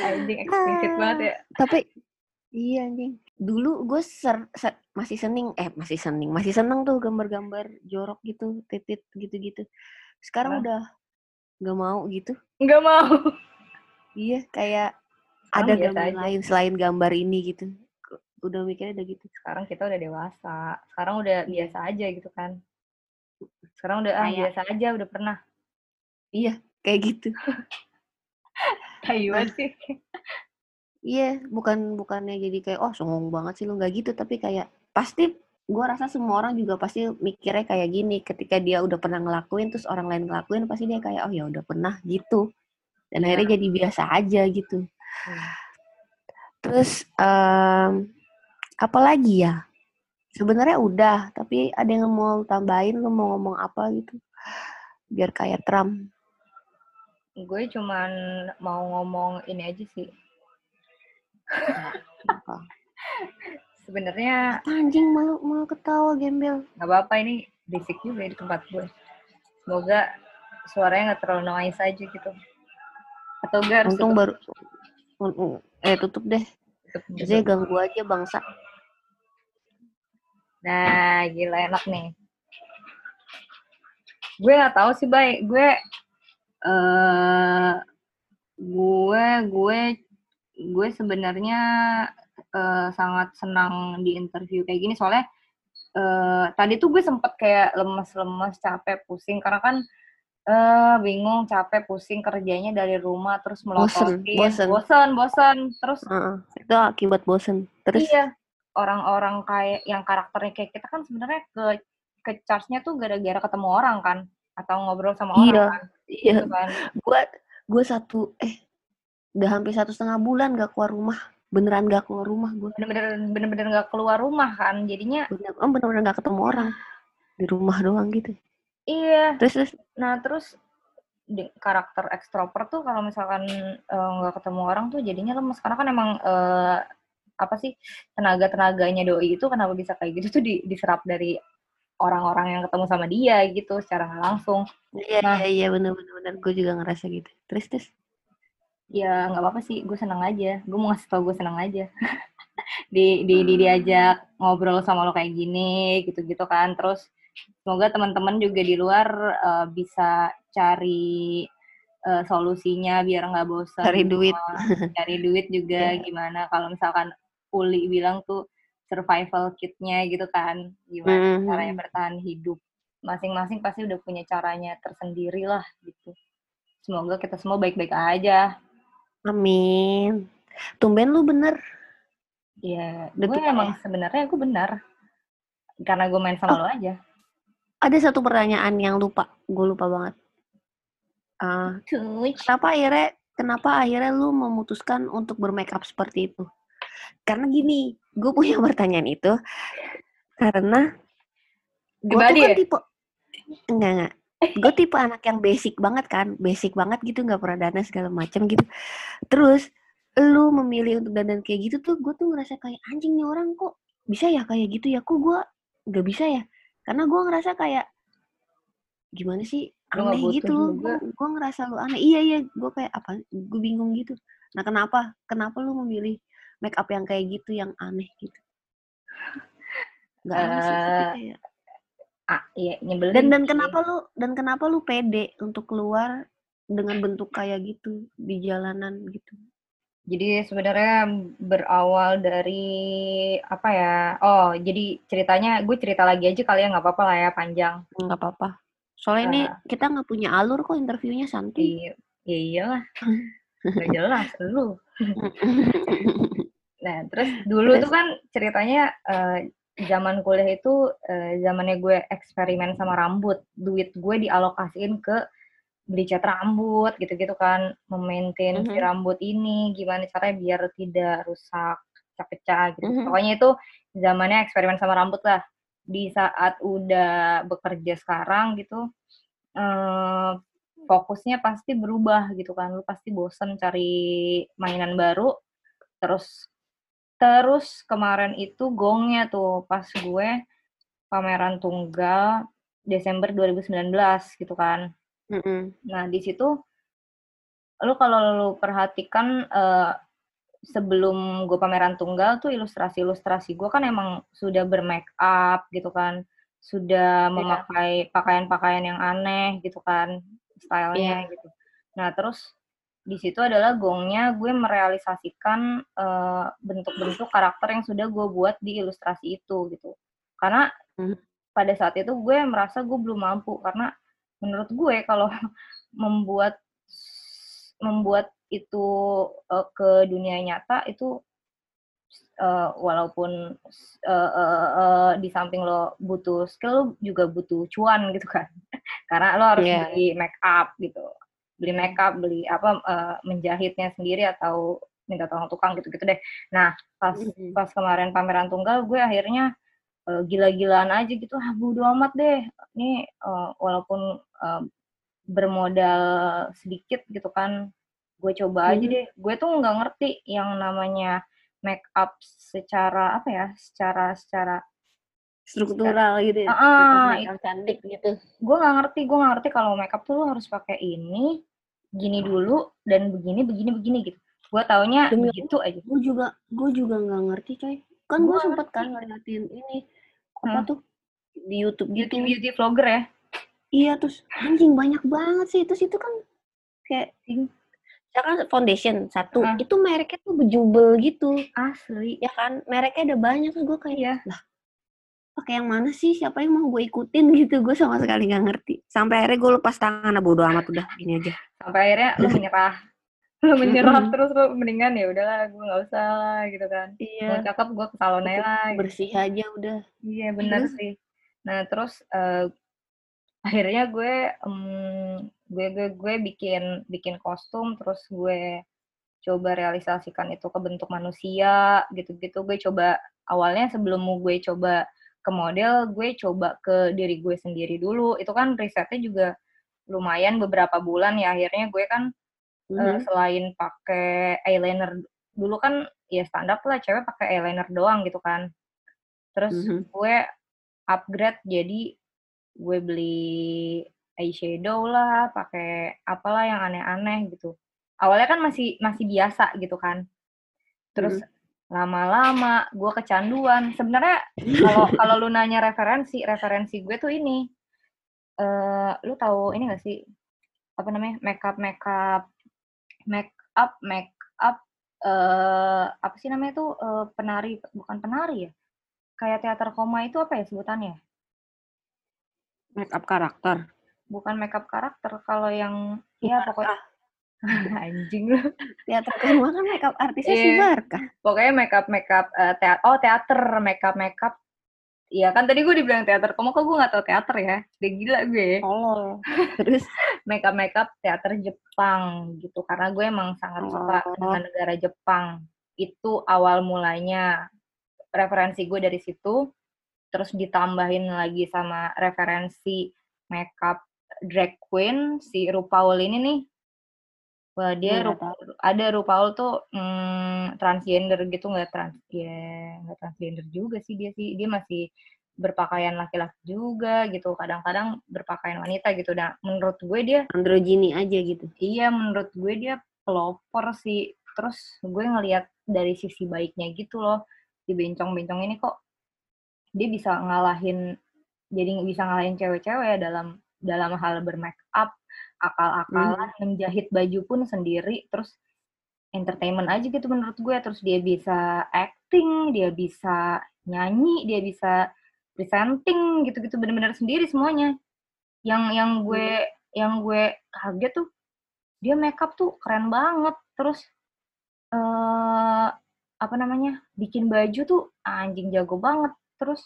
Anjing eksplisit banget ya. Tapi iya anjing. Dulu gue ser, ser- masih sening eh masih sening, masih seneng tuh gambar-gambar jorok gitu, titit gitu-gitu. Sekarang Hah? udah nggak mau gitu. Enggak mau. Iya, kayak ada gambar aja. lain selain gambar ini gitu. Udah mikirnya udah gitu. Sekarang kita udah dewasa. Sekarang udah Iya. biasa aja gitu kan. Sekarang udah ah Kayak- biasa aja udah pernah. Iya, kayak gitu. Kayu Nah. sih. Iya, bukan bukannya jadi kayak oh songong banget sih lu nggak gitu, tapi kayak pasti gua rasa semua orang juga pasti mikirnya kayak gini ketika dia udah pernah ngelakuin terus orang lain ngelakuin pasti dia kayak oh ya udah pernah gitu. Dan Iya. akhirnya jadi biasa aja gitu. Hmm. Terus em apa lagi ya? Sebenarnya udah, tapi ada yang mau tambahin lu mau ngomong apa gitu? Biar kayak Trump. Gue cuman mau ngomong ini aja sih. Sebenarnya anjing malu mau ketawa gembel. nggak apa-apa ini berisik juga di tempat gue. Semoga suaranya nggak terlalu noise aja gitu. Atau gue harus Untung tutup- baru eh tutup deh. Biasanya ganggu aja bangsa. Nah, gila enak nih. Gue nggak tahu sih, Bay. Gue eh gue gue gue sebenarnya eh, sangat senang di interview kayak gini soalnya eh tadi tuh gue sempet kayak lemes-lemes, capek, pusing karena kan eh bingung, capek, pusing kerjanya dari rumah terus melototin, bosen. bosen, bosen. terus Heeh, itu akibat bosen. Terus Iya, orang-orang kayak yang karakternya kayak kita kan sebenarnya ke ke charge-nya tuh gara-gara ketemu orang kan atau ngobrol sama Iya, orang kan. iya, Gitu kan. gue gue satu eh udah hampir satu setengah bulan gak keluar rumah. Beneran gak keluar rumah gue. Bener-bener bener-bener nggak keluar rumah kan. Jadinya Bener, oh, bener-bener gak ketemu orang di rumah doang gitu. iya. Terus terus Nah, terus di- karakter ekstrovert tuh kalau misalkan eh, nggak ketemu orang tuh jadinya lemes karena kan emang eh, apa sih tenaga-tenaganya doi itu kenapa bisa kayak gitu tuh di- diserap dari orang-orang yang ketemu sama dia gitu secara langsung. iya Nah. iya iya bener bener bener gue juga ngerasa gitu. Terus terus ya nggak apa-apa sih gue seneng aja. Gue mau ngasih tau gue seneng aja. Di, di, di diajak ngobrol sama lo kayak gini gitu-gitu kan. Terus semoga teman-teman juga di luar eh, bisa cari eh, solusinya biar nggak bosan Cari duit. cari duit juga Iya. gimana kalau misalkan Uli bilang tuh survival kitnya gitu kan. Gimana Mhm. caranya bertahan hidup. Masing-masing pasti udah punya caranya tersendiri lah gitu. Semoga kita semua baik-baik aja Amin. Tumben lu bener. Iya, gue emang sebenarnya gue benar. Karena gue main sama Oh. lo aja. Ada satu pertanyaan yang lupa, gue lupa banget. Eh, kenapa akhirnya kenapa akhirnya lu memutuskan untuk bermake up seperti itu? Karena gini, gue punya pertanyaan itu karena gue tuh kan ya? tipe enggak enggak gue tipe anak yang basic banget kan basic banget gitu nggak pernah dandan segala macam gitu. Terus lu memilih untuk dandan kayak gitu tuh gue tuh ngerasa kayak anjing nih orang kok bisa ya kayak gitu ya? Kok gue nggak bisa ya? Karena gue ngerasa kayak gimana sih aneh gitu? gue ngerasa lu aneh. Iya iya gue kayak apa gue bingung gitu. Nah kenapa? Kenapa lu memilih make up yang kayak gitu yang aneh gitu? Nggak aneh sih tapi Eh, kayak ah iya nyebelin Dan dan kenapa lu dan kenapa lu pede untuk keluar dengan bentuk kayak gitu di jalanan gitu? Jadi sebenarnya berawal dari apa ya? Oh, jadi ceritanya gue cerita lagi aja kali ya nggak apa-apa lah ya panjang. Nggak apa-apa. Soalnya ini Ah. kita nggak punya alur kok interviewnya santuy. Iya, ya iyalah. Gak jelas lu. Nah, terus dulu Terus? tuh kan ceritanya eh, zaman kuliah itu eh, zamannya gue eksperimen sama rambut. Duit gue dialokasiin ke beli cat rambut gitu-gitu kan, memaintain si Mhm. rambut ini gimana caranya biar tidak rusak, pecah-pecah gitu. Mhm. Pokoknya itu zamannya eksperimen sama rambut lah. Di saat udah bekerja sekarang gitu, eh, fokusnya pasti berubah gitu kan. Lu pasti bosen cari mainan baru. Terus terus kemarin itu gongnya tuh pas gue pameran tunggal Desember 2019 gitu kan. Mm-mm. Nah, di situ lu kalau lu perhatikan eh, sebelum gue pameran tunggal tuh ilustrasi-ilustrasi gue kan emang sudah bermake up gitu kan. Sudah memakai pakaian-pakaian yang aneh gitu kan stylenya gitu. Nah, terus di situ adalah gongnya gue merealisasikan eh, bentuk-bentuk karakter yang sudah gue buat di ilustrasi itu gitu. Karena Hmm. pada saat itu gue merasa gue belum mampu karena menurut gue kalau membuat membuat itu eh, ke dunia nyata itu eh, walaupun eh, eh, eh, di samping lo butuh skill lo juga butuh cuan gitu kan karena lo harus Iya. beli make up gitu beli make up beli apa eh, menjahitnya sendiri atau minta tolong tukang gitu-gitu deh nah pas Mm-mm. pas kemarin pameran tunggal gue akhirnya eh, gila-gilaan aja gitu ah bodo amat deh ini eh, walaupun eh, bermodal sedikit gitu kan gue coba aja Mhm. deh gue tuh nggak ngerti yang namanya make up secara apa ya secara secara Struktural gitu ya. Ah, Makeup-makeup cantik gitu. gue nggak ngerti gue nggak ngerti kalau make up tuh lu harus pakai ini gini dulu dan begini begini begini gitu gue taunya Demi begitu aja Gue juga gue juga nggak ngerti coy. Kan gue Gua sempet ngerti. kan ngeliatin ini apa Hmm. tuh di YouTube gitu. beauty beauty vlogger ya Iya terus anjing banyak banget sih terus itu kan kayak misalkan foundation satu Ah. itu mereknya tuh bejubel gitu asli ya kan mereknya ada banyak terus gue kayak iya lah pakai yang mana sih? Siapa yang mau gue ikutin? Gitu gue sama sekali nggak ngerti. Sampai akhirnya gue lepas tangan ah, bodo amat udah gini aja. Sampai akhirnya lu menyerah. Lu menyerah Mm-mm. terus lu mendingan ya udahlah gue nggak usah lah gitu kan. Mau iya cakep gue ke salon aja lah gitu. bersih aja udah. Iya benar Terus? sih. Nah terus eh, akhirnya gue em, gue gue gue bikin bikin kostum terus gue coba realisasikan itu ke bentuk manusia gitu-gitu. Gue coba awalnya sebelum gue coba ke model gue coba ke diri gue sendiri dulu. Itu kan risetnya juga lumayan beberapa bulan ya. Akhirnya gue kan eh, Mhm. selain pakai eyeliner dulu kan ya standar lah cewek pakai eyeliner doang gitu kan. Terus Mhm. gue upgrade jadi gue beli eyeshadow lah pakai apalah yang aneh-aneh gitu. Awalnya kan masih masih biasa gitu kan. Terus lama-lama gue kecanduan. Sebenarnya kalau kalau lu nanya referensi referensi gue tuh ini. Eh lu tahu ini gak sih? Apa namanya? Makeup makeup make up make up eh apa sih namanya tuh? Eh, penari bukan penari ya? Kayak teater koma itu apa ya sebutannya? Make up karakter. Bukan makeup karakter kalau yang ya pokoknya anjing lu. Teater rumah kan make up artisnya si Iya. Barka pokoknya makeup makeup eh, teater oh teater makeup makeup. Iya kan tadi gue dibilang teater koma kok gue nggak tahu teater ya? Udah gila gue tolol. Terus makeup makeup teater Jepang gitu karena gue emang sangat suka Oh. dengan negara Jepang. Itu awal mulanya referensi gue dari situ terus ditambahin lagi sama referensi makeup drag queen si RuPaul ini nih Wah, dia Gue Ru- nggak tahu. ada RuPaul tuh mm, transgender gitu nggak trans ya nggak transgender juga sih dia sih. Dia masih berpakaian laki-laki juga gitu kadang-kadang berpakaian wanita gitu. Nah menurut gue dia androgini aja gitu. iya menurut gue dia pelopor sih. Terus gue ngelihat dari sisi baiknya gitu loh di bencong-bencong ini kok dia bisa ngalahin jadi bisa ngalahin cewek-cewek dalam dalam hal bermake up, akal-akalan, menjahit baju pun sendiri, terus entertainment aja gitu menurut gue. Terus dia bisa acting, dia bisa nyanyi, dia bisa presenting gitu-gitu bener-bener sendiri semuanya. Yang yang gue yang gue kaget tuh dia makeup tuh keren banget. Terus eh apa namanya? bikin baju tuh anjing jago banget. Terus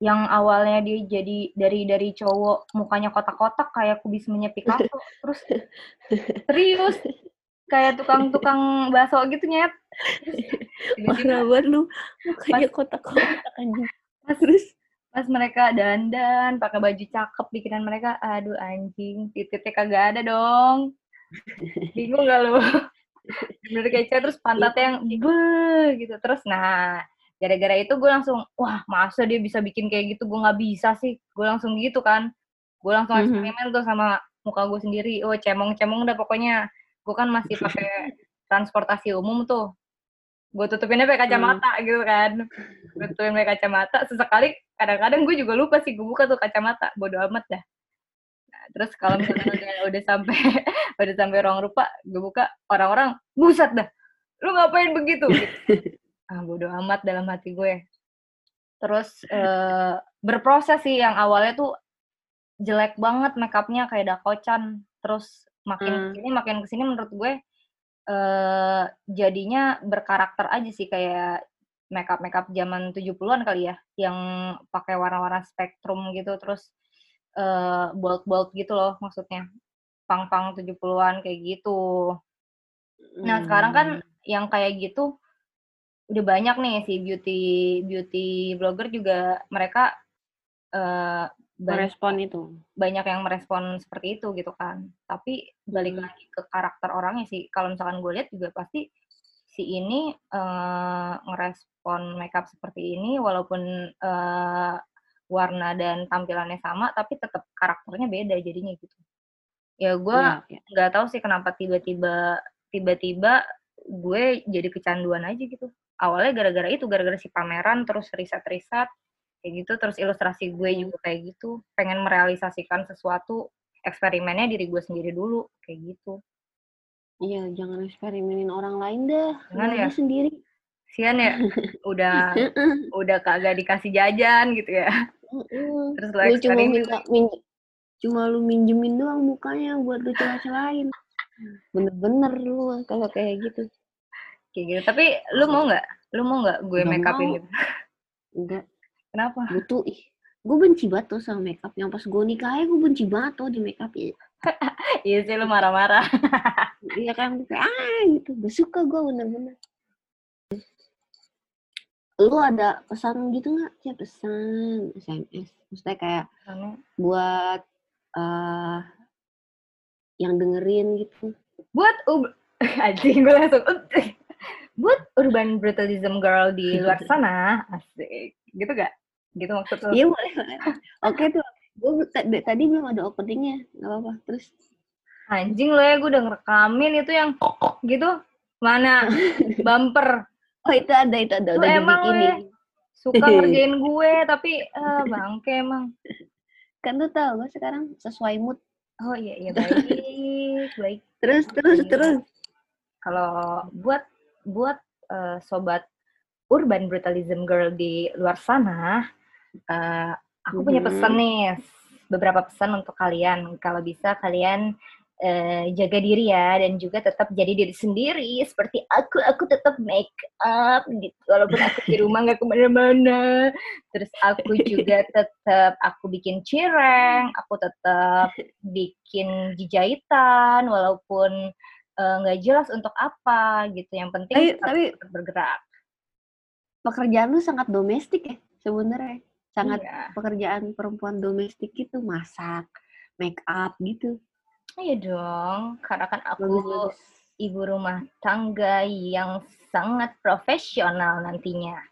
yang awalnya dia jadi dari dari cowok mukanya kotak-kotak kayak kubismenya Picasso terus serius kayak tukang-tukang bakso gitu nyet Parah banget lu. Mukanya kotak-kotak anjing. pas terus pas mereka dandan pakai baju cakep bikinan mereka aduh anjing titiknya kagak ada dong bingung gak lu bener cewek, terus pantatnya yang be gitu terus nah gara-gara itu gue langsung wah masa dia bisa bikin kayak gitu? Gue nggak bisa sih. Gue langsung gitu kan. Gue langsung Mhm. eksperimen tuh sama muka gue sendiri. Oh cemong-cemong udah pokoknya. Gue kan masih pakai transportasi umum tuh. Gue tutupinnya pakai kacamata gitu kan. Gue tutupin pakai kacamata. Sesekali kadang-kadang gue juga lupa sih gue buka tuh kacamata. Bodo amat dah. Nah, terus kalau misalnya udah udah sampai udah sampai ruang rupa gue buka orang-orang buset dah lu ngapain begitu? Gitu. Ah bodo amat dalam hati gue terus eh, berproses sih yang awalnya tuh jelek banget makeupnya kayak dakocan terus makin Hmm. ke sini makin ke sini menurut gue eh jadinya berkarakter aja sih kayak makeup makeup zaman 70-an kali ya yang pakai warna-warna spektrum gitu terus eh bold bold gitu loh maksudnya pang-pang 70-an kayak gitu Nah, sekarang kan Hmm. yang kayak gitu udah banyak nih si beauty beauty blogger juga mereka eh banyak, merespon itu. banyak yang merespon seperti itu gitu kan. Tapi balik Hmm. lagi ke karakter orangnya sih. Kalau misalkan gue lihat juga pasti si ini eh ngerespon makeup seperti ini walaupun eh warna dan tampilannya sama tapi tetap karakternya beda jadinya gitu. Ya gue Iya, iya. nggak tahu sih kenapa tiba-tiba tiba-tiba gue jadi kecanduan aja gitu. Awalnya gara-gara itu, gara-gara si pameran, terus riset-riset, kayak gitu, terus ilustrasi gue juga kayak gitu. Pengen merealisasikan sesuatu, eksperimennya diri gue sendiri dulu, kayak gitu. Iya, jangan eksperimenin orang lain dah. Jangan ya? sendiri. Sian ya, udah udah kagak dikasih jajan gitu ya. Terus Lu cuma minta min- cuma lu minjemin doang mukanya buat lu celah-celahin. Bener-bener lu kalau kayak gitu. Kayak gitu. Tapi lu mau nggak? Lu mau nggak gue make upin gitu? Enggak, Kenapa? butuh ih. Gue benci banget tuh sama makeup. Yang pas gue nikah aja gue benci banget tuh di makeup ya. Iya sih lu marah-marah. Iya kan kayak ah gitu. Gak suka gue bener-bener. Lu ada pesan gitu nggak? Ya pesan SMS. Maksudnya kayak buat eh yang dengerin gitu. buat ub- anjing gue langsung buat urban brutalism girl di luar sana asik gitu gak gitu maksud lo Iya boleh. Oke tuh. Gue tadi, belum ada openingnya. Gak apa-apa. Terus anjing lo ya gue udah ngerekamin itu yang gitu mana bumper oh itu ada itu ada udah emang ya dibikinin. suka ngerjain gue tapi eh, bangke emang Kan lu tau gue sekarang sesuai mood. oh iya iya baik baik Terus terus terus. kalau buat buat eh, sobat urban brutalism girl di luar sana eh, aku punya Mhm. pesan nih beberapa pesan untuk kalian. Kalau bisa kalian eh, jaga diri ya dan juga tetap jadi diri sendiri seperti aku aku tetap make up gitu. Walaupun aku di rumah nggak ke mana-mana. Terus aku juga tetap aku bikin cireng aku tetap bikin jahitan walaupun eh, nggak jelas untuk apa gitu yang penting Tapi- tapi- bergerak Pekerjaan lu sangat domestik ya sebenarnya. Sangat Iya. pekerjaan perempuan domestik gitu, masak, make up gitu. Iya dong, karena kan aku bagus. ibu rumah tangga yang sangat profesional nantinya.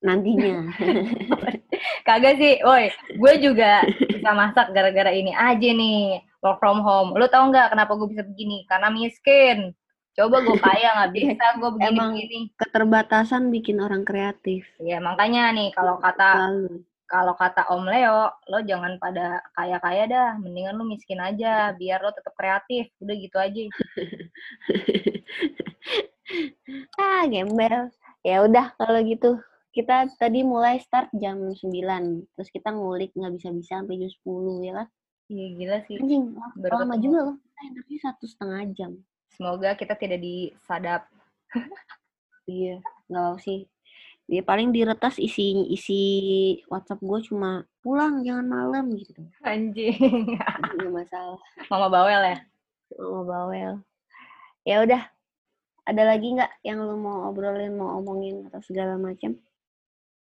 Nantinya. Kagak sih, woi, gue juga bisa masak gara-gara ini aja nih, work from home. Lu tau nggak kenapa gue bisa begini? Karena miskin. Coba gue kaya nggak bisa gue Emang- begini-begini. Keterbatasan bikin orang kreatif. Ya makanya nih kalau kata kalau kata Om Leo, lo jangan pada kaya-kaya dah, mendingan lo miskin aja, biar lo tetap kreatif. Udah gitu aja. ah, gembel. Ya udah kalau gitu. Kita tadi mulai start jam 9. Terus kita ngulik nggak bisa-bisa sampai jam 10 ya kan? Iya gila sih. Anjing, Baru lama ketemu. juga loh. Kita satu setengah jam. Semoga kita tidak disadap. Iya, nggak mau sih. Dia paling diretas isi isi WhatsApp gue cuma pulang jangan malam gitu. Anjing. Gak masalah. Mama bawel ya? Mama bawel. Ya udah. Ada lagi nggak yang lu mau obrolin, mau omongin atau segala macam?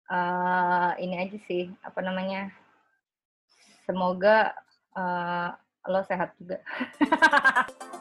Eh, ini aja sih, apa namanya? Semoga eh, lo sehat juga.